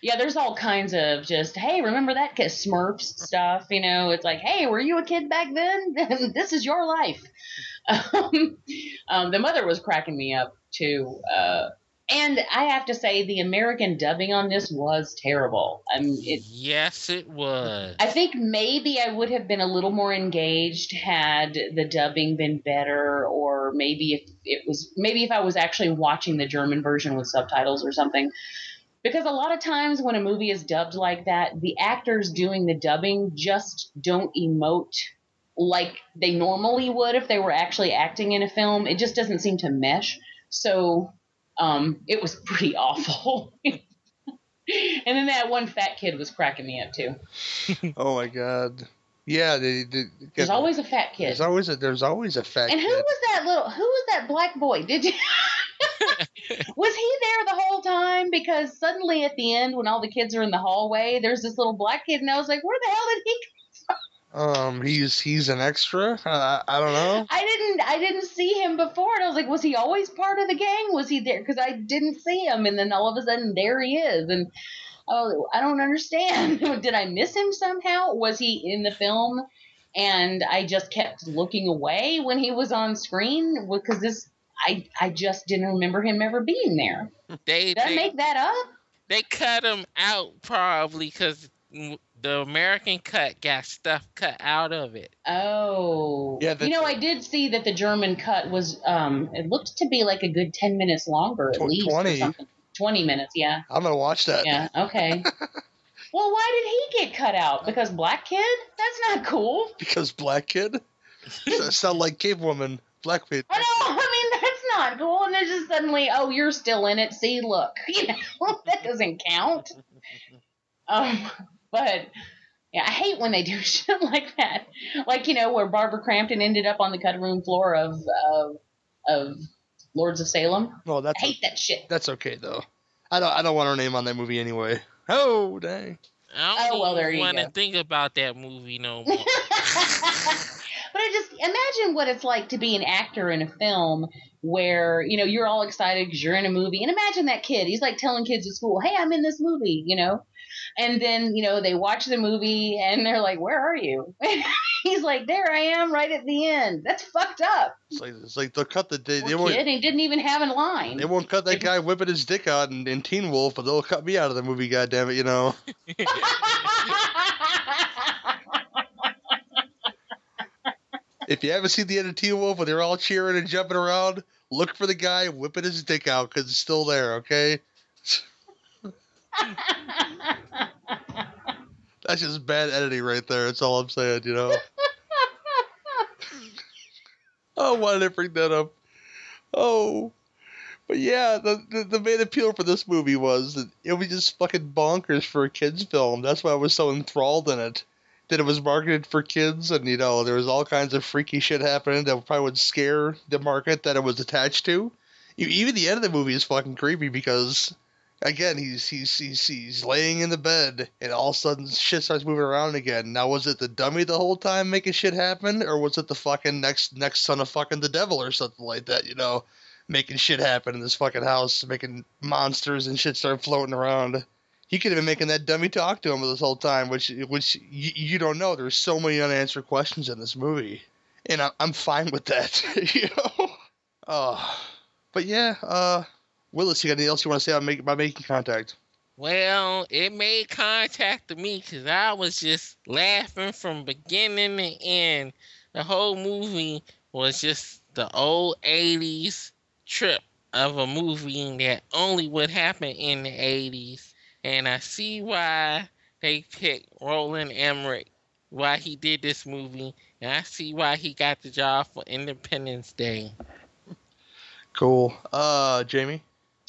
Yeah, there's all kinds of just, hey, remember that Smurfs stuff? You know, it's like, hey, were you a kid back then? this is your life. Um, um, the mother was cracking me up too. Uh, and I have to say, the American dubbing on this was terrible. I mean, it, Yes, it was. I think maybe I would have been a little more engaged had the dubbing been better, or maybe if it was maybe if I was actually watching the German version with subtitles or something. Because a lot of times when a movie is dubbed like that, the actors doing the dubbing just don't emote like they normally would if they were actually acting in a film. It just doesn't seem to mesh. So um, it was pretty awful. and then that one fat kid was cracking me up too. Oh my god. Yeah, they, they, There's always a fat kid. there's always a there's always a fat kid. And who kid. was that little? Who was that black boy? Did you? was he there the whole time? Because suddenly at the end, when all the kids are in the hallway, there's this little black kid, and I was like, "Where the hell did he?" come from? Um, he's he's an extra. Uh, I don't know. I didn't. I didn't see him before, and I was like, "Was he always part of the gang? Was he there?" Because I didn't see him, and then all of a sudden, there he is, and. Oh, I don't understand. Did I miss him somehow? Was he in the film and I just kept looking away when he was on screen? Because this, I, I just didn't remember him ever being there. They Did I they, make that up? they cut him out probably because the American cut got stuff cut out of it. Oh, Yeah, you know, I did see that the German cut was. Um, it looked to be like a good ten minutes longer at Tw- least. or 20. Twenty minutes, yeah, I'm gonna watch that. yeah, okay. well, why did he get cut out? Because black kid? That's not cool. Because black kid. Sound like cave woman. Black kid. I know. I mean, that's not cool. And it's just suddenly, oh, you're still in it. See, look, you know, that doesn't count. Um, but yeah, I hate when they do shit like that. Like you know, where Barbara Crampton ended up on the cutting room floor of of, of Lords of Salem. No, that's I hate that shit. that's okay though. I don't I don't want her name on that movie anyway. Oh dang. I don't Oh, well, there you want to think about that movie no more. but I just imagine what it's like to be an actor in a film where you know you're all excited because you're in a movie, and imagine that kid. He's like telling kids at school, "Hey, I'm in this movie," you know, and then you know they watch the movie and they're like, "Where are you?" He's like, "There I am, right at the end." That's fucked up. It's like it's like they'll cut the they, they won't kid, he didn't even have a line. they won't cut that guy whipping his dick out in, in Teen Wolf, but they'll cut me out of the movie. God damn it, you know. If you haven't seen the end of Teen Wolf when they're all cheering and jumping around, look for the guy whipping his dick out because it's still there. Okay. That's just bad editing right there. That's all I'm saying. You know. oh, why did I bring that up? Oh, but yeah, the, the the main appeal for this movie was that it was just fucking bonkers for a kids film. That's why I was so enthralled in it. That it was marketed for kids, and you know there was all kinds of freaky shit happening that probably would scare the market that it was attached to. Even the end of the movie is fucking creepy because, again, he's he's he's, he's laying in the bed, and all of a sudden shit starts moving around again. Now was it the dummy the whole time making shit happen, or was it the fucking next next son of fucking the devil or something like that? You know making shit happen in this fucking house, making monsters and shit start floating around. He could have been making that dummy talk to him this whole time, which which you, you don't know. There's so many unanswered questions in this movie, and I, I'm fine with that. you know. Oh, but yeah. Uh, Willis, you got anything else you want to say about, make, about making contact? Well, it made contact to me because I was just laughing from beginning to end. The whole movie was just the old 80s trip of a movie that only would happen in the 80s. And I see why they picked Roland Emmerich, why he did this movie, and I see why he got the job for Independence Day. Cool. Uh, Jamie.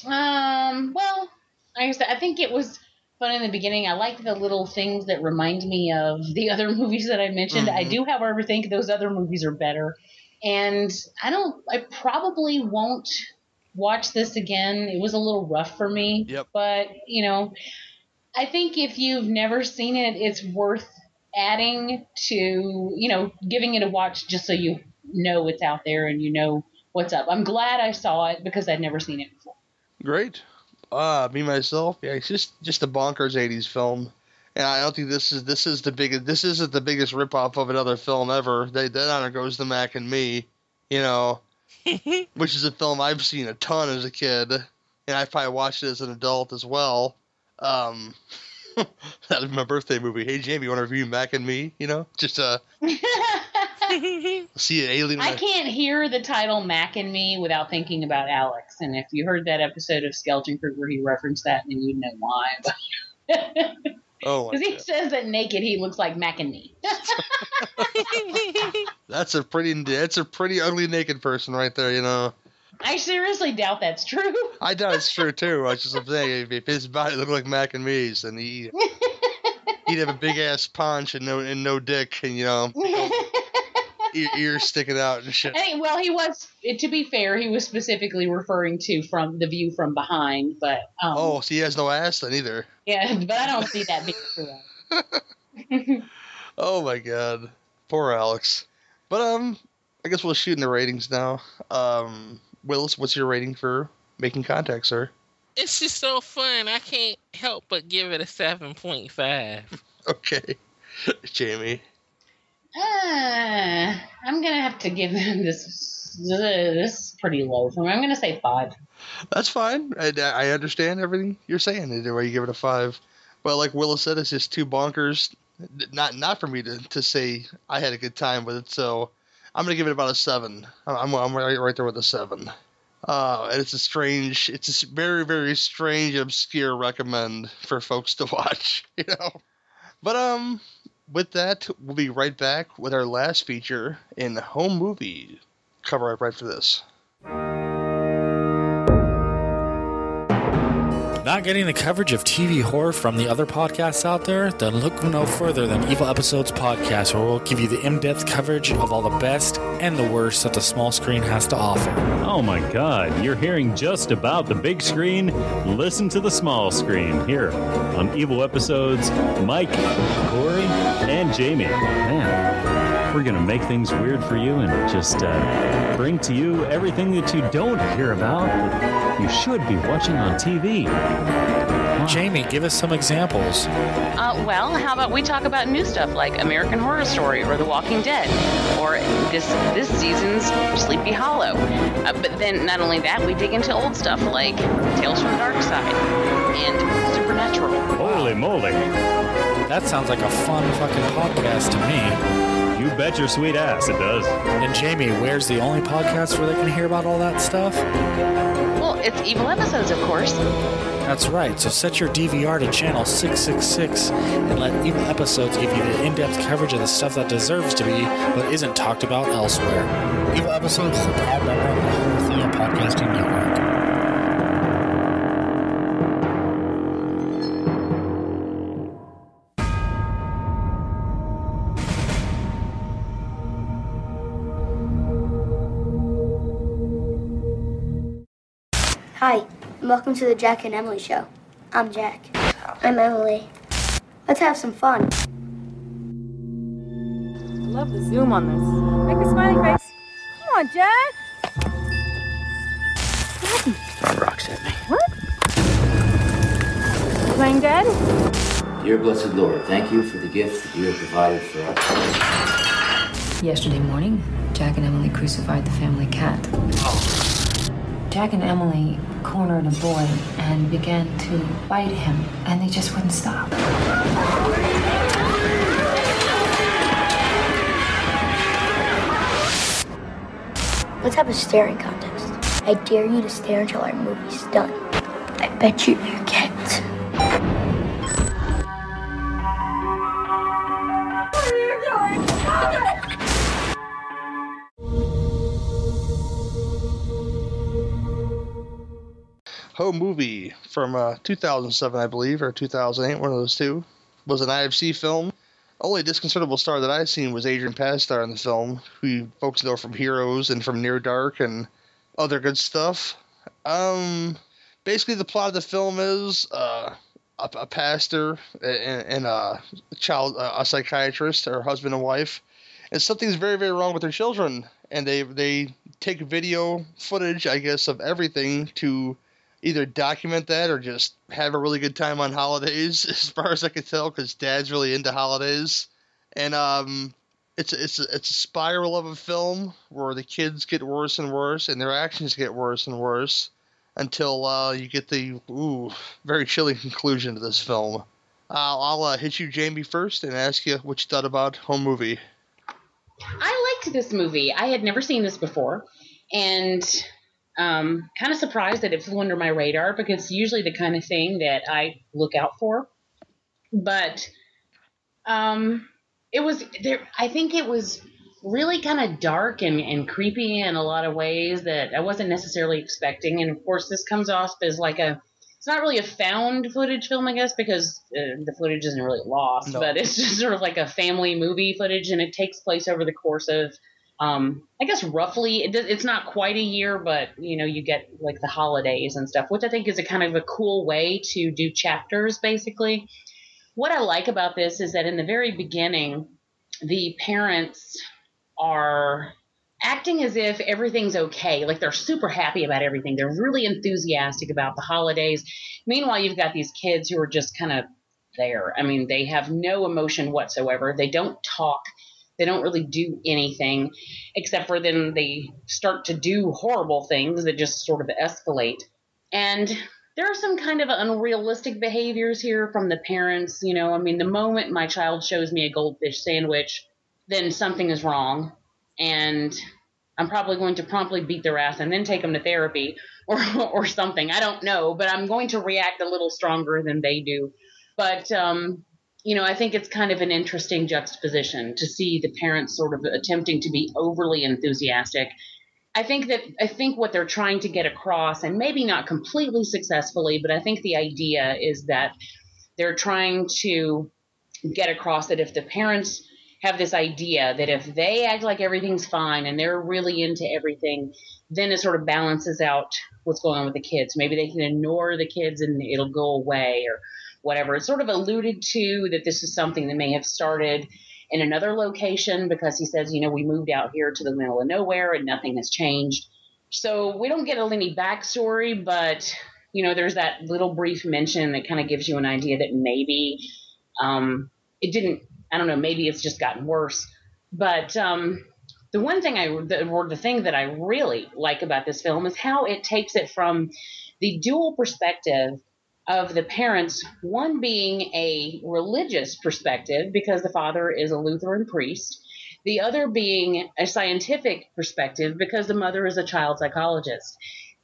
Um, well, like I said, I think it was fun in the beginning. I like the little things that remind me of the other movies that I mentioned. I Mhm. do, however, think those other movies are better. And I don't, I probably won't watch this again. It was a little rough for me. Yep. But, you know, I think if you've never seen it, it's worth adding to, you know, giving it a watch just so you know it's out there and you know what's up. I'm glad I saw it because I'd never seen it before. Great. Uh, me myself, yeah, it's just just a bonkers '80s film, and I don't think this is this is the biggest. This isn't the biggest ripoff of another film ever. They that honor goes to Mac and Me, you know, which is a film I've seen a ton as a kid, and I probably watched it as an adult as well. Um, that was my birthday movie. Hey Jamie, you want to review Mac and Me? You know, just uh, see an alien. I can't hear the title Mac and Me without thinking about Alex. And if you heard that episode of Skeleton Crew where he referenced that, then you'd know why. Oh, Because he God. says that naked he looks like Mac and Me. that's a pretty that's a pretty ugly naked person right there. You know. I seriously doubt that's true. I doubt it's true too. I was just saying, if, if his body looked like Mac and me's, then he he'd have a big ass paunch and no and no dick, and you know, ear, ears sticking out and shit. Hey, well, he was. To be fair, he was specifically referring to from the view from behind, but um, Oh, so he has no ass then either. yeah, but I don't see that being true. Oh my god, poor Alex. But um, I guess we'll shoot in the ratings now. Um, Willis, what's your rating for Making Contact, sir? it's just so fun. I can't help but give it a seven point five. Okay, Jamie. Uh, I'm gonna have to give him this. This is pretty low for me. I'm gonna say five. That's fine. I, I understand everything you're saying. Either you give it a five. But like Willis said, it's just two bonkers. Not not for me to, to say I had a good time with it. So I'm gonna give it about a seven. I'm I'm right, right there with a seven. Uh, and it's a strange, it's a very very strange, obscure recommend for folks to watch. You know. But um, with that, we'll be right back with our last feature in the home movie. Cover up right for this. Not getting the coverage of TV horror from the other podcasts out there? Then look no further than Evil Episodes Podcast, where we'll give you the in depth coverage of all the best and the worst that the small screen has to offer. Oh my god, you're hearing just about the big screen. Listen to the small screen here on Evil Episodes. Mike, Corey, and Jamie. Man, we're gonna make things weird for you and just uh, bring to you everything that you don't hear about that you should be watching on TV. Jamie, give us some examples. Uh, well, how about we talk about new stuff like American Horror Story or The Walking Dead, or this this season's Sleepy Hollow. Uh, but then, not only that, we dig into old stuff like Tales from the Dark Side and Supernatural. Holy moly! That sounds like a fun fucking podcast to me. You bet your sweet ass it does. And Jamie, where's the only podcast where they can hear about all that stuff? Well, it's evil episodes, of course. That's right. So set your DVR to channel 666 and let Evil Episodes give you the in-depth coverage of the stuff that deserves to be but isn't talked about elsewhere. Evil Episodes is a proud member of the Whole Thea Podcasting Network. Welcome to the Jack and Emily Show. I'm Jack. I'm Emily. Let's have some fun. I love the zoom on this. Make a smiley face. Come on, Jack. Throwing rocks at me. What? Playing dead? Dear blessed Lord, thank you for the gift that you have provided for us. Yesterday morning, Jack and Emily crucified the family cat. Oh. Jack and Emily cornered a boy and began to bite him, and they just wouldn't stop. Let's have a staring contest. I dare you to stare until our movie's done. I bet you you can't. Home movie from uh, 2007, I believe, or 2008, one of those two, was an IFC film. Only disconcertable star that I've seen was Adrian Pasdar in the film, who folks know from Heroes and from Near Dark and other good stuff. Um, basically, the plot of the film is uh, a, a pastor and, and a child, a psychiatrist, or husband and wife, and something's very, very wrong with their children, and they they take video footage, I guess, of everything to either document that or just have a really good time on holidays, as far as I can tell, because Dad's really into holidays. And um, it's a, it's it's a spiral of a film where the kids get worse and worse, and their actions get worse and worse until uh, you get the ooh very chilling conclusion to this film. Uh, I'll uh, hit you, Jamie, first, and ask you what you thought about home movie. I liked this movie. I had never seen this before, and um, kind of surprised that it flew under my radar because it's usually the kind of thing that I look out for. But um, it was there. I think it was really kind of dark and, and creepy in a lot of ways that I wasn't necessarily expecting. And of course, this comes off as like a it's not really a found footage film, I guess, because uh, the footage isn't really lost, No. but it's just sort of like a family movie footage, and it takes place over the course of, um, I guess, roughly. It it's not quite a year, but you know, you get like the holidays and stuff, which I think is a kind of a cool way to do chapters, basically. What I like about this is that in the very beginning, the parents are acting as if everything's okay. Like they're super happy about everything. They're really enthusiastic about the holidays. Meanwhile, you've got these kids who are just kind of there. I mean, they have no emotion whatsoever. They don't talk. They don't really do anything except for then they start to do horrible things that just sort of escalate. And there are some kind of unrealistic behaviors here from the parents. You know, I mean, the moment my child shows me a goldfish sandwich, then something is wrong. And I'm probably going to promptly beat their ass and then take them to therapy or, or something. I don't know, but I'm going to react a little stronger than they do. But, um, you know, I think it's kind of an interesting juxtaposition to see the parents sort of attempting to be overly enthusiastic. I think that I think what they're trying to get across, and maybe not completely successfully, but I think the idea is that they're trying to get across that if the parents have this idea that if they act like everything's fine and they're really into everything, then it sort of balances out what's going on with the kids. Maybe they can ignore the kids and it'll go away or whatever. It's sort of alluded to that this is something that may have started in another location because he says, you know, we moved out here to the middle of nowhere and nothing has changed. So we don't get a any backstory, but you know, there's that little brief mention that kind of gives you an idea that maybe um, it didn't. I don't know. Maybe it's just gotten worse. But um, the one thing I, the, or the thing that I really like about this film is how it takes it from the dual perspective of the parents, one being a religious perspective because the father is a Lutheran priest, the other being a scientific perspective because the mother is a child psychologist.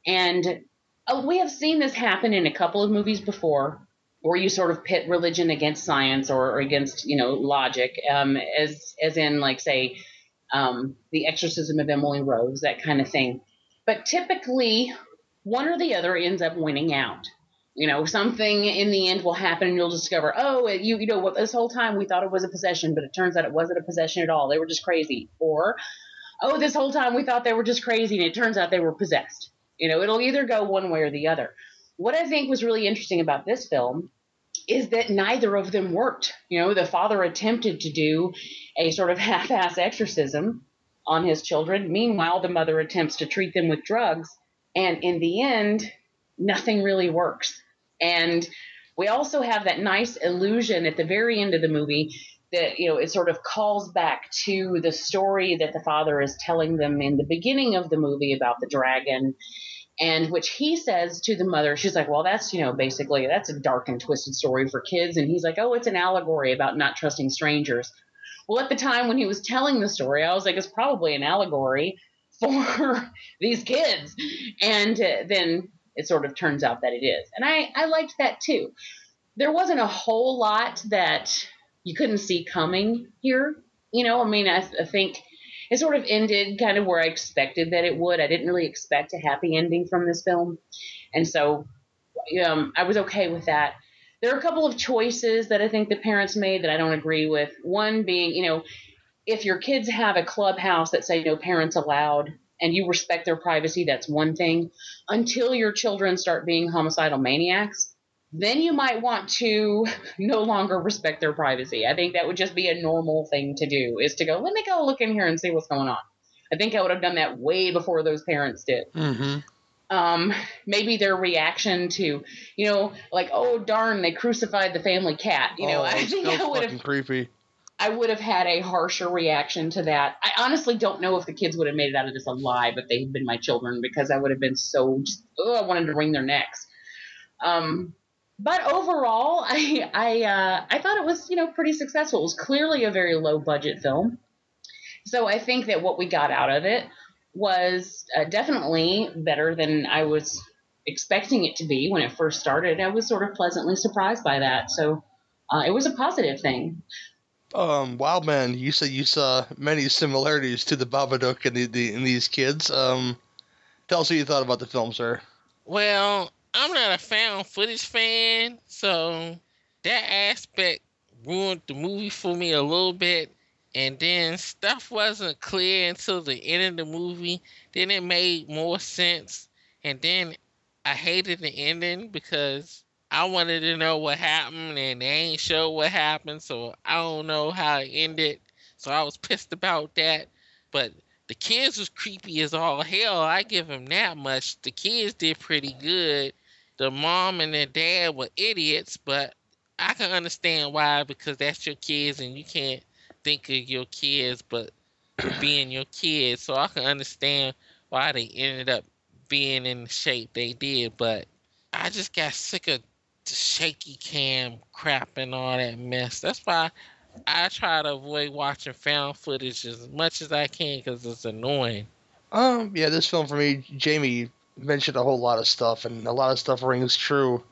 And uh, we have seen this happen in a couple of movies before where you sort of pit religion against science or, or against you know logic um, as as in like say um, the exorcism of emily rose that kind of thing but typically one or the other ends up winning out you know something in the end will happen and you'll discover oh you you know what this whole time we thought it was a possession but it turns out it wasn't a possession at all they were just crazy or oh this whole time we thought they were just crazy and it turns out they were possessed you know it'll either go one way or the other what I think was really interesting about this film is that neither of them worked. You know, the father attempted to do a sort of half ass exorcism on his children. Meanwhile, the mother attempts to treat them with drugs. And in the end, nothing really works. And we also have that nice illusion at the very end of the movie that, you know, it sort of calls back to the story that the father is telling them in the beginning of the movie about the dragon and which he says to the mother she's like well that's you know basically that's a dark and twisted story for kids. And he's like oh it's an allegory about not trusting strangers. Well at the time when he was telling the story i was like it's probably an allegory for these kids. And uh, then it sort of turns out that it is and i i liked that too there wasn't a whole lot that you couldn't see coming here you know i mean i, I think it sort of ended kind of where I expected that it would. I didn't really expect a happy ending from this film. And so um, I was okay with that. There are a couple of choices that I think the parents made that I don't agree with. One being, you know, if your kids have a clubhouse that say no parents allowed and you respect their privacy, that's one thing. Until your children start being homicidal maniacs, then you might want to no longer respect their privacy. I think that would just be a normal thing to do is to go, let me go look in here and see what's going on. I think I would have done that way before those parents did. Mm-hmm. um, maybe their reaction to, you know, like, oh darn, they crucified the family cat. You know, oh, I think so I would fucking have, creepy. I would have had a harsher reaction to that. I honestly don't know if the kids would have made it out of this alive if they had been my children, because I would have been so, just, oh, I wanted to wring their necks. Um, but overall, I I uh, I thought it was you know pretty successful. It was clearly a very low budget film, so I think that what we got out of it was uh, definitely better than I was expecting it to be when it first started. I was sort of pleasantly surprised by that, so uh, it was a positive thing. Um, Wildman, you said you saw many similarities to the Babadook and the, the and these kids. Um, tell us what you thought about the film, sir. Well, I'm not a found footage fan, so that aspect ruined the movie for me a little bit. And then stuff wasn't clear until the end of the movie. Then it made more sense. And then I hated the ending because I wanted to know what happened and they ain't show what happened, so I don't know how it ended. So I was pissed about that. But the kids was creepy as all hell. I give them that much. The kids did pretty good. The mom and the dad were idiots, but I can understand why because that's your kids and you can't think of your kids but being your kids. So I can understand why they ended up being in the shape they did. But I just got sick of the shaky cam crap and all that mess. That's why I try to avoid watching found footage as much as I can because it's annoying. Um, yeah, this film for me, Jamie mentioned a whole lot of stuff, and a lot of stuff rings true.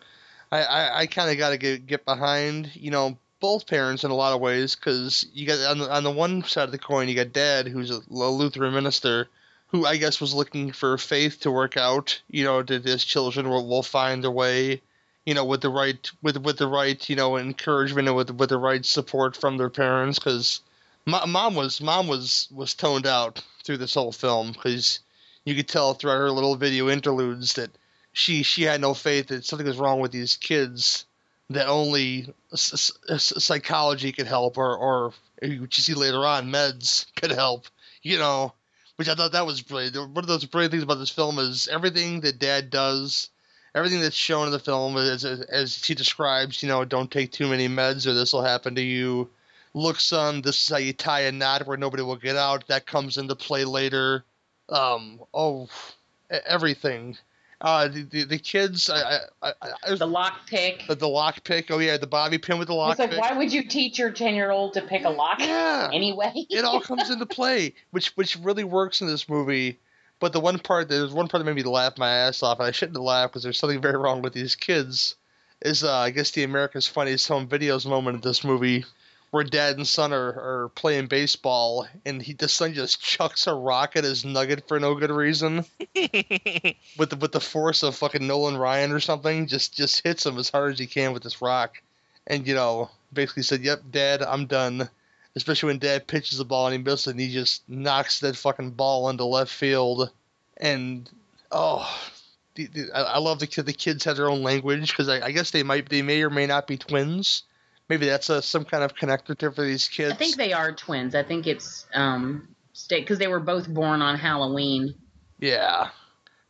I, I, I kind of got to get get behind, you know, both parents in a lot of ways, because you got on the, on the one side of the coin, you got dad, who's a Lutheran minister, who I guess was looking for faith to work out, you know, that his children will, will find a way, you know, with the right with with the right, you know, encouragement and with with the right support from their parents, because mom was mom was was toned out through this whole film because you could tell throughout her little video interludes that she she had no faith that something was wrong with these kids that only psychology could help or or you see later on meds could help you know which i thought that was brilliant. One of those brilliant things about this film is everything that dad does everything that's shown in the film as, as he describes you know don't take too many meds or this will happen to you look son this is how you tie a knot where nobody will get out that comes into play later um oh everything uh, the, the, the kids, I, I, I, the lock pick. The, the lock pick. Oh yeah, the bobby pin with the lock. It's like, pick. why would you teach your ten year old to pick a lock? Yeah. Anyway, it all comes into play, which which really works in this movie. But the one part, there's one part that made me laugh my ass off, and I shouldn't have laughed because there's something very wrong with these kids. Is uh, I guess the America's Funniest Home Videos moment in this movie where dad and son are, are playing baseball and he the son just chucks a rock at his nugget for no good reason with the with the force of fucking Nolan Ryan or something just just hits him as hard as he can with this rock and you know basically said yep dad I'm done especially when dad pitches the ball and he misses and he just knocks that fucking ball into left field and oh the, the, I love the the kids have their own language because I, I guess they might they may or may not be twins maybe that's a, some kind of connector for these kids. I think they are twins. I think it's um state because they were both born on Halloween. Yeah.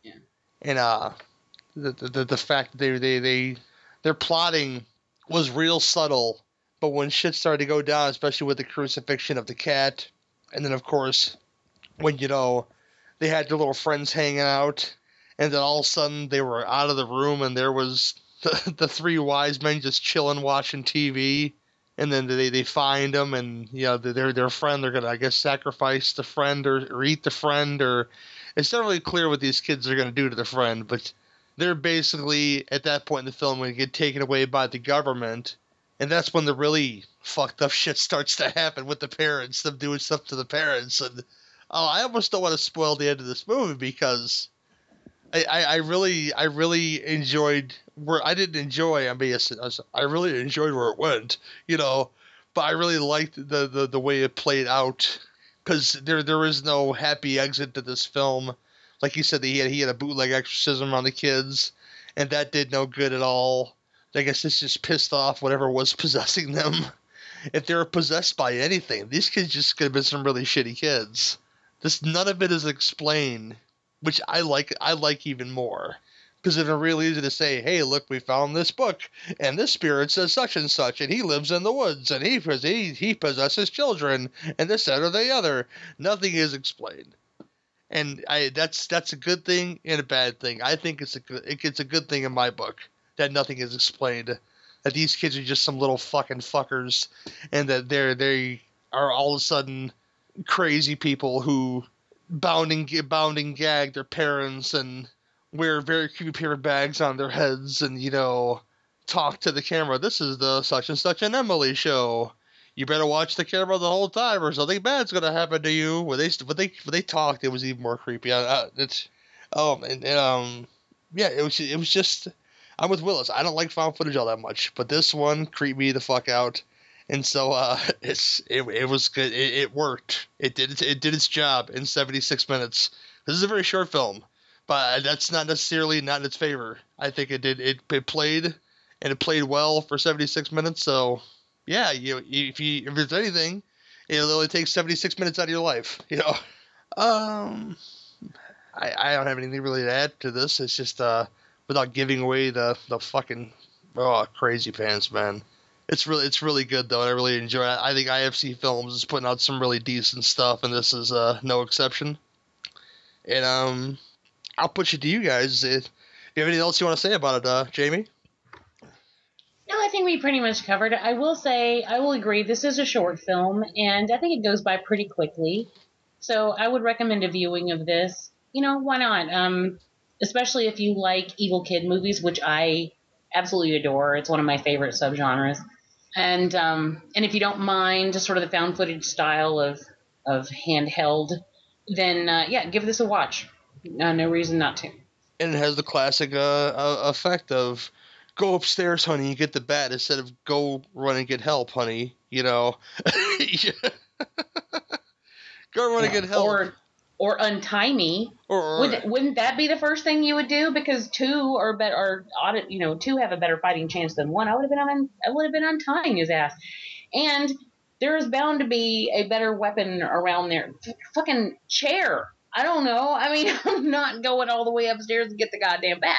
Yeah. And uh, the the the fact that they they they their plotting was real subtle, but when shit started to go down, especially with the crucifixion of the cat, and then of course when you know they had their little friends hanging out, and then all of a sudden they were out of the room and there was the, the three wise men just chilling watching TV, and then they they find them, and you know their their friend they're gonna I guess sacrifice the friend or, or eat the friend or it's not really clear what these kids are gonna do to the friend, but they're basically at that point in the film to get taken away by the government, and that's when the really fucked up shit starts to happen with the parents, them doing stuff to the parents, and oh, I almost don't want to spoil the end of this movie because I, I, really I really enjoyed where I didn't enjoy I mean I really enjoyed where it went you know but I really liked the the, the way it played out because there there is no happy exit to this film. Like you said that he had he had a bootleg exorcism on the kids and that did no good at all I guess this just pissed off whatever was possessing them if they were possessed by anything these kids just could have been some really shitty kids this none of it is explained which I like. I like even more because it's real easy to say, "Hey, look, we found this book, and this spirit says such and such, and he lives in the woods, and he he he possesses children, and this that or the other." Nothing is explained, and I that's that's a good thing and a bad thing. I think it's a good it's a good thing in my book that nothing is explained, that these kids are just some little fucking fuckers, and that they're they are all of a sudden crazy people who bound and bound and gag their parents and wear very creepy paper bags on their heads and you know talk to the camera. This is the such and such an Emily show. You better watch the camera the whole time, or something bad's gonna happen to you. When they when they when they talked, it was even more creepy. I, I, it's um and, and um yeah, it was it was just I'm with Willis. I don't like found footage all that much, but this one creeped me the fuck out. And so uh, it's it, it was good. It, it worked. It did it did its job in 76 minutes. This is a very short film, but that's not necessarily not in its favor. I think it did it, it played and it played well for 76 minutes. So yeah, you if you if there's anything, it'll only take 76 minutes out of your life. You know, um, I I don't have anything really to add to this. It's just uh without giving away the the fucking oh crazy pants man. It's really it's really good though, and I really enjoy it. I think IFC Films is putting out some really decent stuff, and this is uh, no exception. And um, I'll put it to you guys. If you have anything else you want to say about it, uh, Jamie? No, I think we pretty much covered it. I will say, I will agree, this is a short film, and I think it goes by pretty quickly. So I would recommend a viewing of this. You know, why not? Um, especially if you like evil kid movies, which I absolutely adore. It's one of my favorite subgenres. And um, and if you don't mind just sort of the found footage style of of handheld, then uh, yeah, give this a watch. Uh, no reason not to. And it has the classic uh, uh, effect of go upstairs, honey, and get the bat instead of go run and get help, honey. You know, go run and get help. Or or untie me. Or, Would, wouldn't that be the first thing you would do? Because two are better, or audit, you know, two have a better fighting chance than one. I would have been, on, I would have been untying his ass, and there is bound to be a better weapon around there. F- fucking chair. I don't know. I mean, I'm not going all the way upstairs to get the goddamn bat.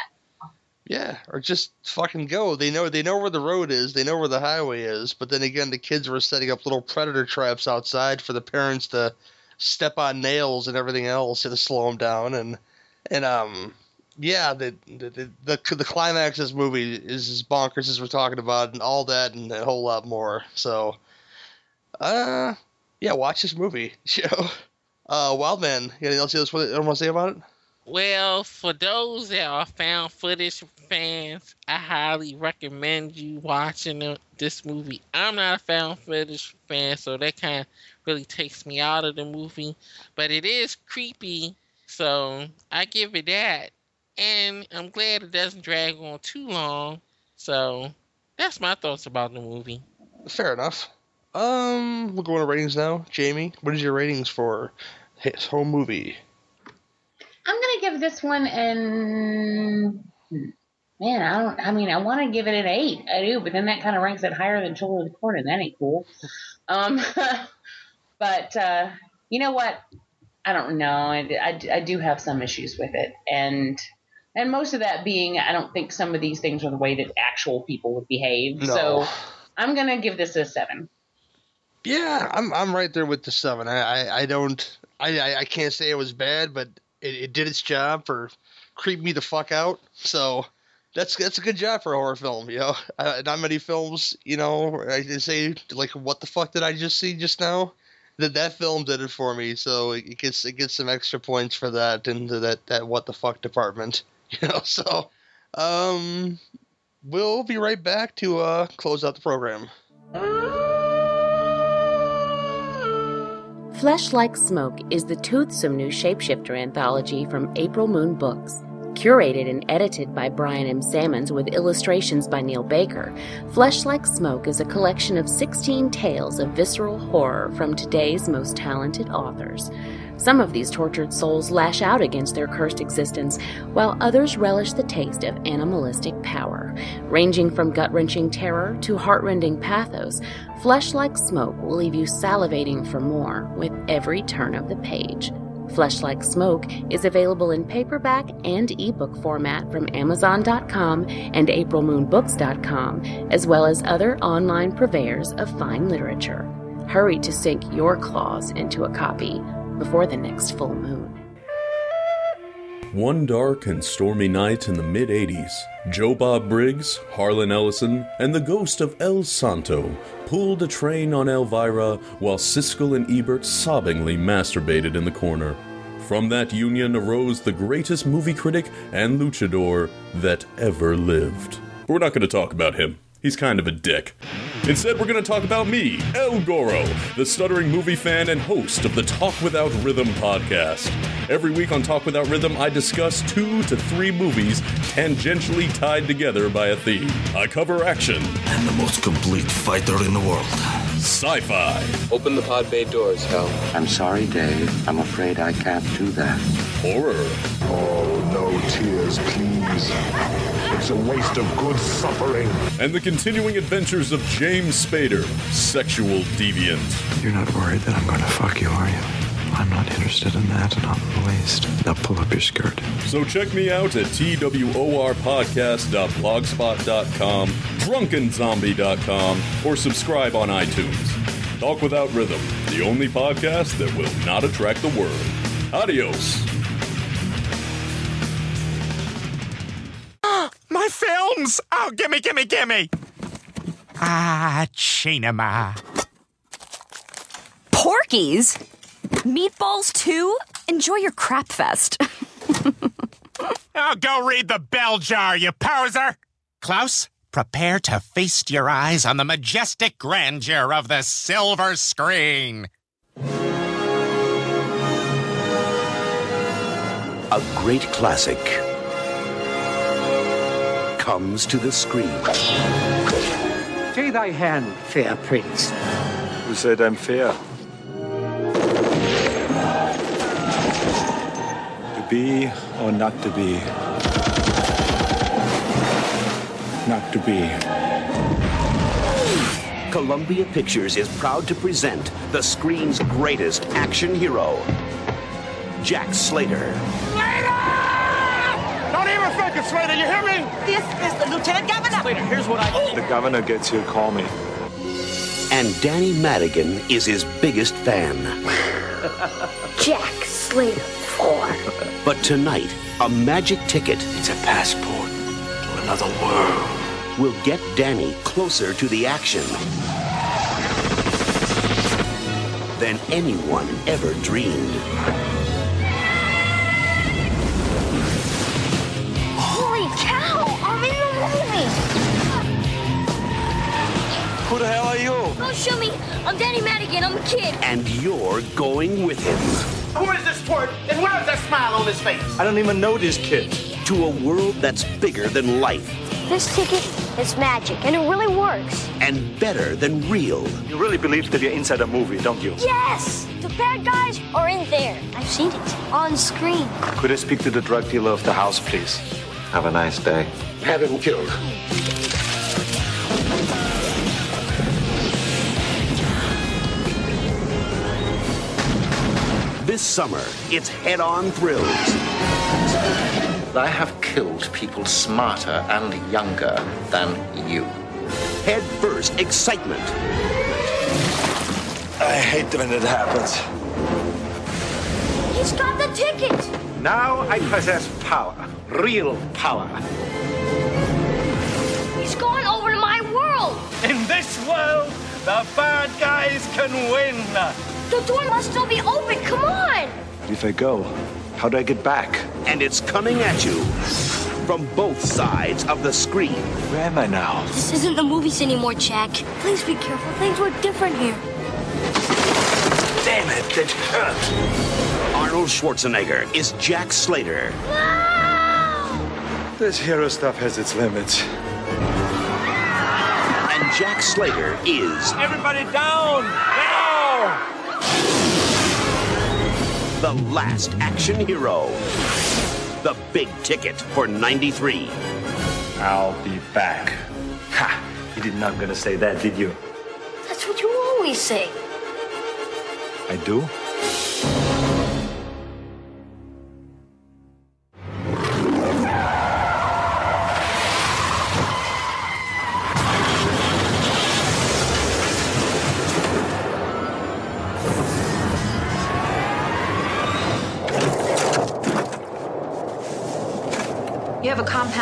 Yeah, or just fucking go. They know they know where the road is. They know where the highway is. But then again, the kids were setting up little predator traps outside for the parents to step on nails and everything else to slow them down. And and um yeah, the the the, the climax of this movie is as bonkers as we're talking about, and all that, and a whole lot more. So, uh, yeah, watch this movie. You know, uh, Wildman. Anything else you want to say about it? Well, for those that are found footage fans, I highly recommend you watching this movie. I'm not a found footage fan, so that kind of really takes me out of the movie. But it is creepy, so I give it that. And I'm glad it doesn't drag on too long. So that's my thoughts about the movie. Fair enough. Um, we'll go into ratings now. Jamie, what is your ratings for his whole movie? I'm gonna give this one an man. I don't. I mean, I want to give it an eight. I do, but then that kind of ranks it higher than Children of the Corn, and that ain't cool. Um, but uh, you know what? I don't know. I, I, I do have some issues with it, and and most of that being, I don't think some of these things are the way that actual people would behave. No. So I'm gonna give this a seven. Yeah, I'm I'm right there with the seven. I I, I don't I, I can't say it was bad, but it, it did its job for creep me the fuck out. So that's that's a good job for a horror film. You know, uh, not many films. You know, I can say like, what the fuck did I just see just now? That that film did it for me. So it gets it gets some extra points for that into that that what the fuck department. You know, so um, we'll be right back to uh close out the program. Flesh Like Smoke is the toothsome new shapeshifter anthology from April Moon Books. Curated and edited by Brian M. Sammons with illustrations by Neil Baker, Flesh Like Smoke is a collection of 16 tales of visceral horror from today's most talented authors. Some of these tortured souls lash out against their cursed existence, while others relish the taste of animalistic power. Ranging from gut wrenching terror to heartrending pathos, Flesh Like Smoke will leave you salivating for more with every turn of the page. Flesh Like Smoke is available in paperback and ebook format from Amazon.com and AprilMoonBooks.com, as well as other online purveyors of fine literature. Hurry to sink your claws into a copy before the next full moon. One dark and stormy night in the mid 80s, Joe Bob Briggs, Harlan Ellison, and the ghost of El Santo pulled a train on Elvira while Siskel and Ebert sobbingly masturbated in the corner. From that union arose the greatest movie critic and luchador that ever lived. We're not going to talk about him. He's kind of a dick. Instead, we're going to talk about me, El Goro, the stuttering movie fan and host of the Talk Without Rhythm podcast. Every week on Talk Without Rhythm, I discuss two to three movies tangentially tied together by a theme. I cover action. And the most complete fighter in the world. Sci fi. Open the pod bay doors, Hal. I'm sorry, Dave. I'm afraid I can't do that. Horror. Oh, no tears, please. It's a waste of good suffering. And the continuing adventures of James Spader, sexual deviant. You're not worried that I'm going to fuck you, are you? I'm not interested in that, not in the least. Now pull up your skirt. So check me out at tworpodcast.blogspot.com, drunkenzombie.com, or subscribe on iTunes. Talk Without Rhythm, the only podcast that will not attract the world. Adios. My films! Oh, gimme, gimme, gimme! Ah, cinema. Porky's? Meatballs too? Enjoy your crap fest. Oh, go read the bell jar, you poser! Klaus, prepare to feast your eyes on the majestic grandeur of the silver screen. A great classic comes to the screen. Take thy hand, fair prince. Who said I'm fair? To be or not to be? Not to be. Columbia Pictures is proud to present the screen's greatest action hero, Jack Slater. Don't even think it, Slater. You hear me? This is the Lieutenant Governor. Slater, here's what I. Oh, the governor gets here, call me. And Danny Madigan is his biggest fan. Jack Slater 4. But tonight, a magic ticket It's a passport to another world. will get Danny closer to the action than anyone ever dreamed. Who the hell are you? Don't shoot me! I'm Danny Madigan. I'm a kid. And you're going with him Who is this twerp? And where is that smile on his face? I don't even know this kid. to a world that's bigger than life This ticket is magic, and it really works. and better than real. You really believe that you're inside a movie, don't you? Yes! The bad guys are in there. I've seen it on screen. Could I speak to the drug dealer of the house, please? Have a nice day. Have him killed. This summer, it's head on thrills. I have killed people smarter and younger than you. Head first excitement. I hate when it happens. He's got the ticket! Now I possess power. Real power. He's going over to my world! In this world, the bad guys can win. The door must still be open. Come on! If I go, how do I get back? And it's coming at you from both sides of the screen. Where am I now? This isn't the movies anymore, Jack. Please be careful. Things were different here. Damn it, it hurt. Arnold Schwarzenegger is Jack Slater. This hero stuff has its limits. And Jack Slater is Everybody down! Now! the last action hero. The big ticket for 93. I'll be back. Ha! You did not gonna say that, did you? That's what you always say. I do?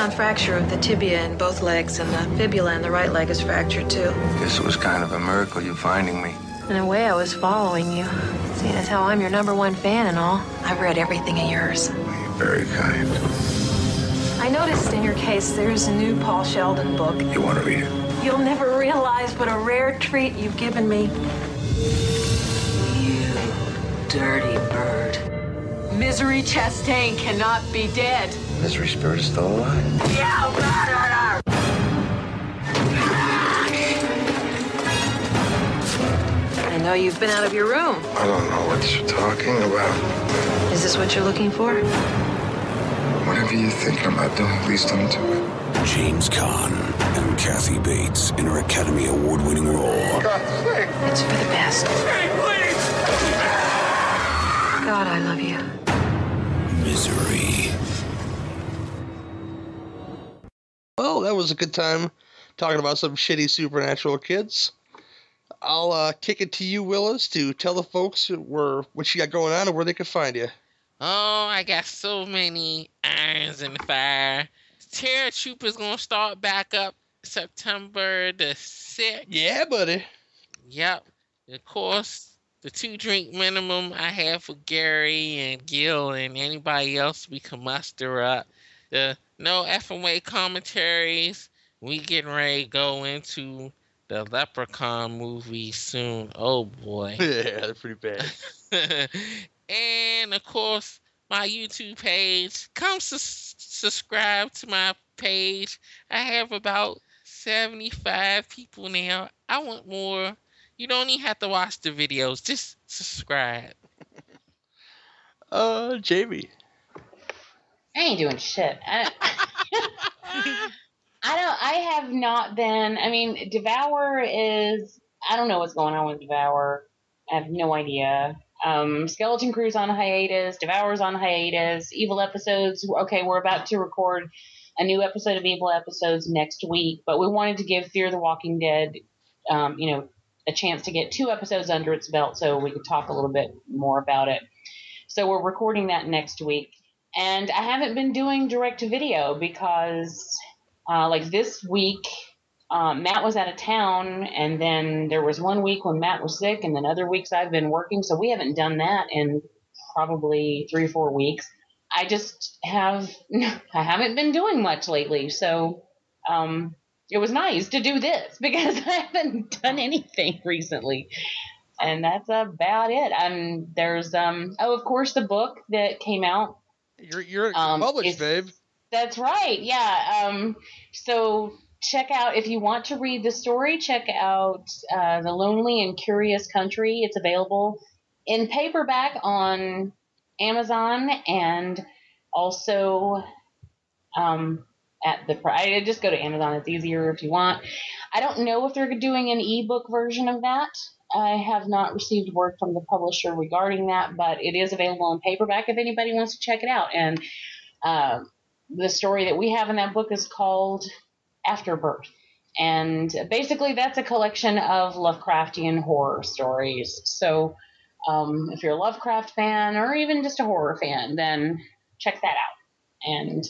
Compound fracture of the tibia in both legs, and the fibula in the right leg is fractured too. This was kind of a miracle you finding me. In a way, I was following you. Seeing as how I'm your number one fan and all, I've read everything of yours. Well, you're very kind. I noticed in your case there's a new Paul Sheldon book. You want to read it? You'll never realize what a rare treat you've given me. You dirty bird. Misery Chastain cannot be dead. Misery Spirit is still alive. You oh murderer! Oh, I know you've been out of your room. I don't know what you're talking about. Is this what you're looking for? Whatever you're thinking about doing, please don't do it. James Caan and Kathy Bates in her Academy Award winning role. It's for the best. God, I love you. Misery. Well, that was a good time talking about some shitty supernatural kids. I'll uh, kick it to you, Willis, to tell the folks where what you got going on and where they can find you. Oh, I got so many irons in the fire. Terror Troopers gonna start back up September the 6th. Yeah, buddy. Yep. Of course, the two drink minimum I have for Gary and Gil and anybody else we can muster up. The no FMA commentaries. We getting ready to go into the Leprechaun movie soon. Oh boy. yeah, they're pretty bad. and of course, my YouTube page. Come su- subscribe to my page. I have about 75 people now. I want more. You don't even have to watch the videos. Just subscribe. Uh, Jamie. I ain't doing shit. I, I don't. I have not been. I mean, Devour is. I don't know what's going on with Devour. I have no idea. Um, Skeleton Crew's on hiatus. Devour's on hiatus. Evil episodes. Okay, we're about to record a new episode of Evil episodes next week, but we wanted to give Fear the Walking Dead, um, you know, a chance to get two episodes under its belt so we could talk a little bit more about it. So we're recording that next week. And I haven't been doing direct to video because, uh, like this week, um, Matt was out of town, and then there was one week when Matt was sick, and then other weeks I've been working, so we haven't done that in probably three or four weeks. I just have I haven't been doing much lately, so um, it was nice to do this because I haven't done anything recently, and that's about it. And there's um oh of course the book that came out. You're you're Um, published, babe. That's right. Yeah. Um, so check out if you want to read the story. Check out uh, the Lonely and Curious Country. It's available in paperback on Amazon and also um, at the. I just go to Amazon. It's easier if you want. I don't know if they're doing an ebook version of that. I have not received word from the publisher regarding that, but it is available in paperback if anybody wants to check it out. And um, the story that we have in that book is called Afterbirth. And basically, that's a collection of Lovecraftian horror stories. So, um, if you're a Lovecraft fan or even just a horror fan, then check that out. And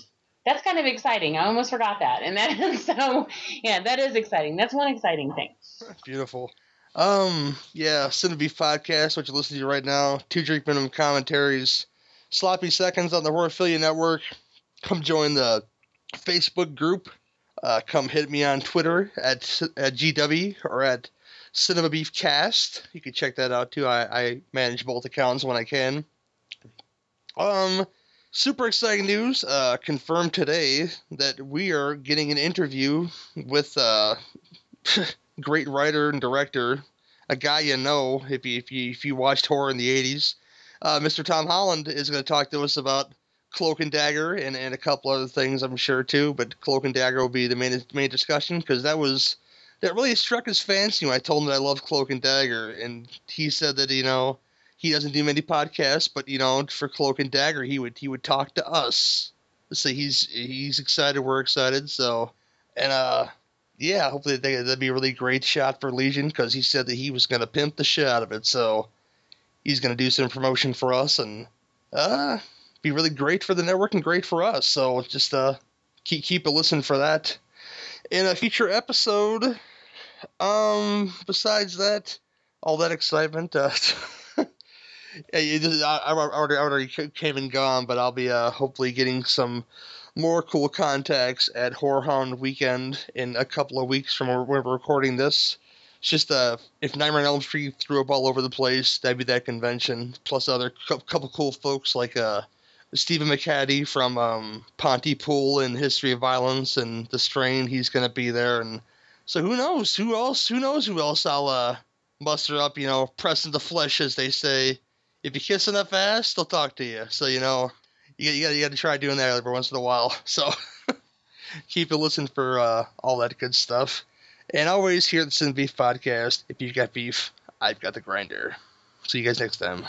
that's kind of exciting. I almost forgot that. And that, so, yeah, that is exciting. That's one exciting thing. Beautiful. Um, yeah, Cinebeef podcast, what you listen to right now. Two drink minimum commentaries. Sloppy seconds on the Horrorphilia Network. Come join the Facebook group. Uh, come hit me on Twitter at, at GW or at Cinema Beef Cast. You can check that out too. I, I manage both accounts when I can. Um, super exciting news. Uh, confirmed today that we are getting an interview with uh, great writer and director, a guy you know if you if you if you watched horror in the '80s. Uh, Mr. Tom Holland is going to talk to us about Cloak and Dagger and, and a couple other things, I'm sure too. But Cloak and Dagger will be the main main discussion because that was that really struck his fancy when I told him that I love Cloak and Dagger, and he said that you know he doesn't do many podcasts, but you know for Cloak and Dagger he would he would talk to us. So he's he's excited, we're excited. So and uh yeah, hopefully they, that'd be a really great shot for Legion because he said that he was gonna pimp the shit out of it. So he's gonna do some promotion for us and uh be really great for the network and great for us. So just uh keep keep a listen for that. In a future episode, um, besides that, all that excitement. Uh, I, I, already, I already came and gone, but I'll be uh, hopefully getting some more cool contacts at Horror Hound Weekend in a couple of weeks from when we're recording this. It's just uh, if Nightmare on Elm Street threw up all over the place, that'd be that convention. Plus other couple cool folks like uh, Stephen McHattie from um, Pontypool and History of Violence and The Strain. He's gonna be there, and so who knows? Who else? Who knows who else I'll uh, muster up? You know, pressing the flesh, as they say. If you kiss enough ass, they'll talk to you. So you know, you, you you got to try doing that every once in a while. So keep a listen for uh, all that good stuff. And always hear the Sin Beef podcast. If you've got beef, I've got the grinder. See you guys next time.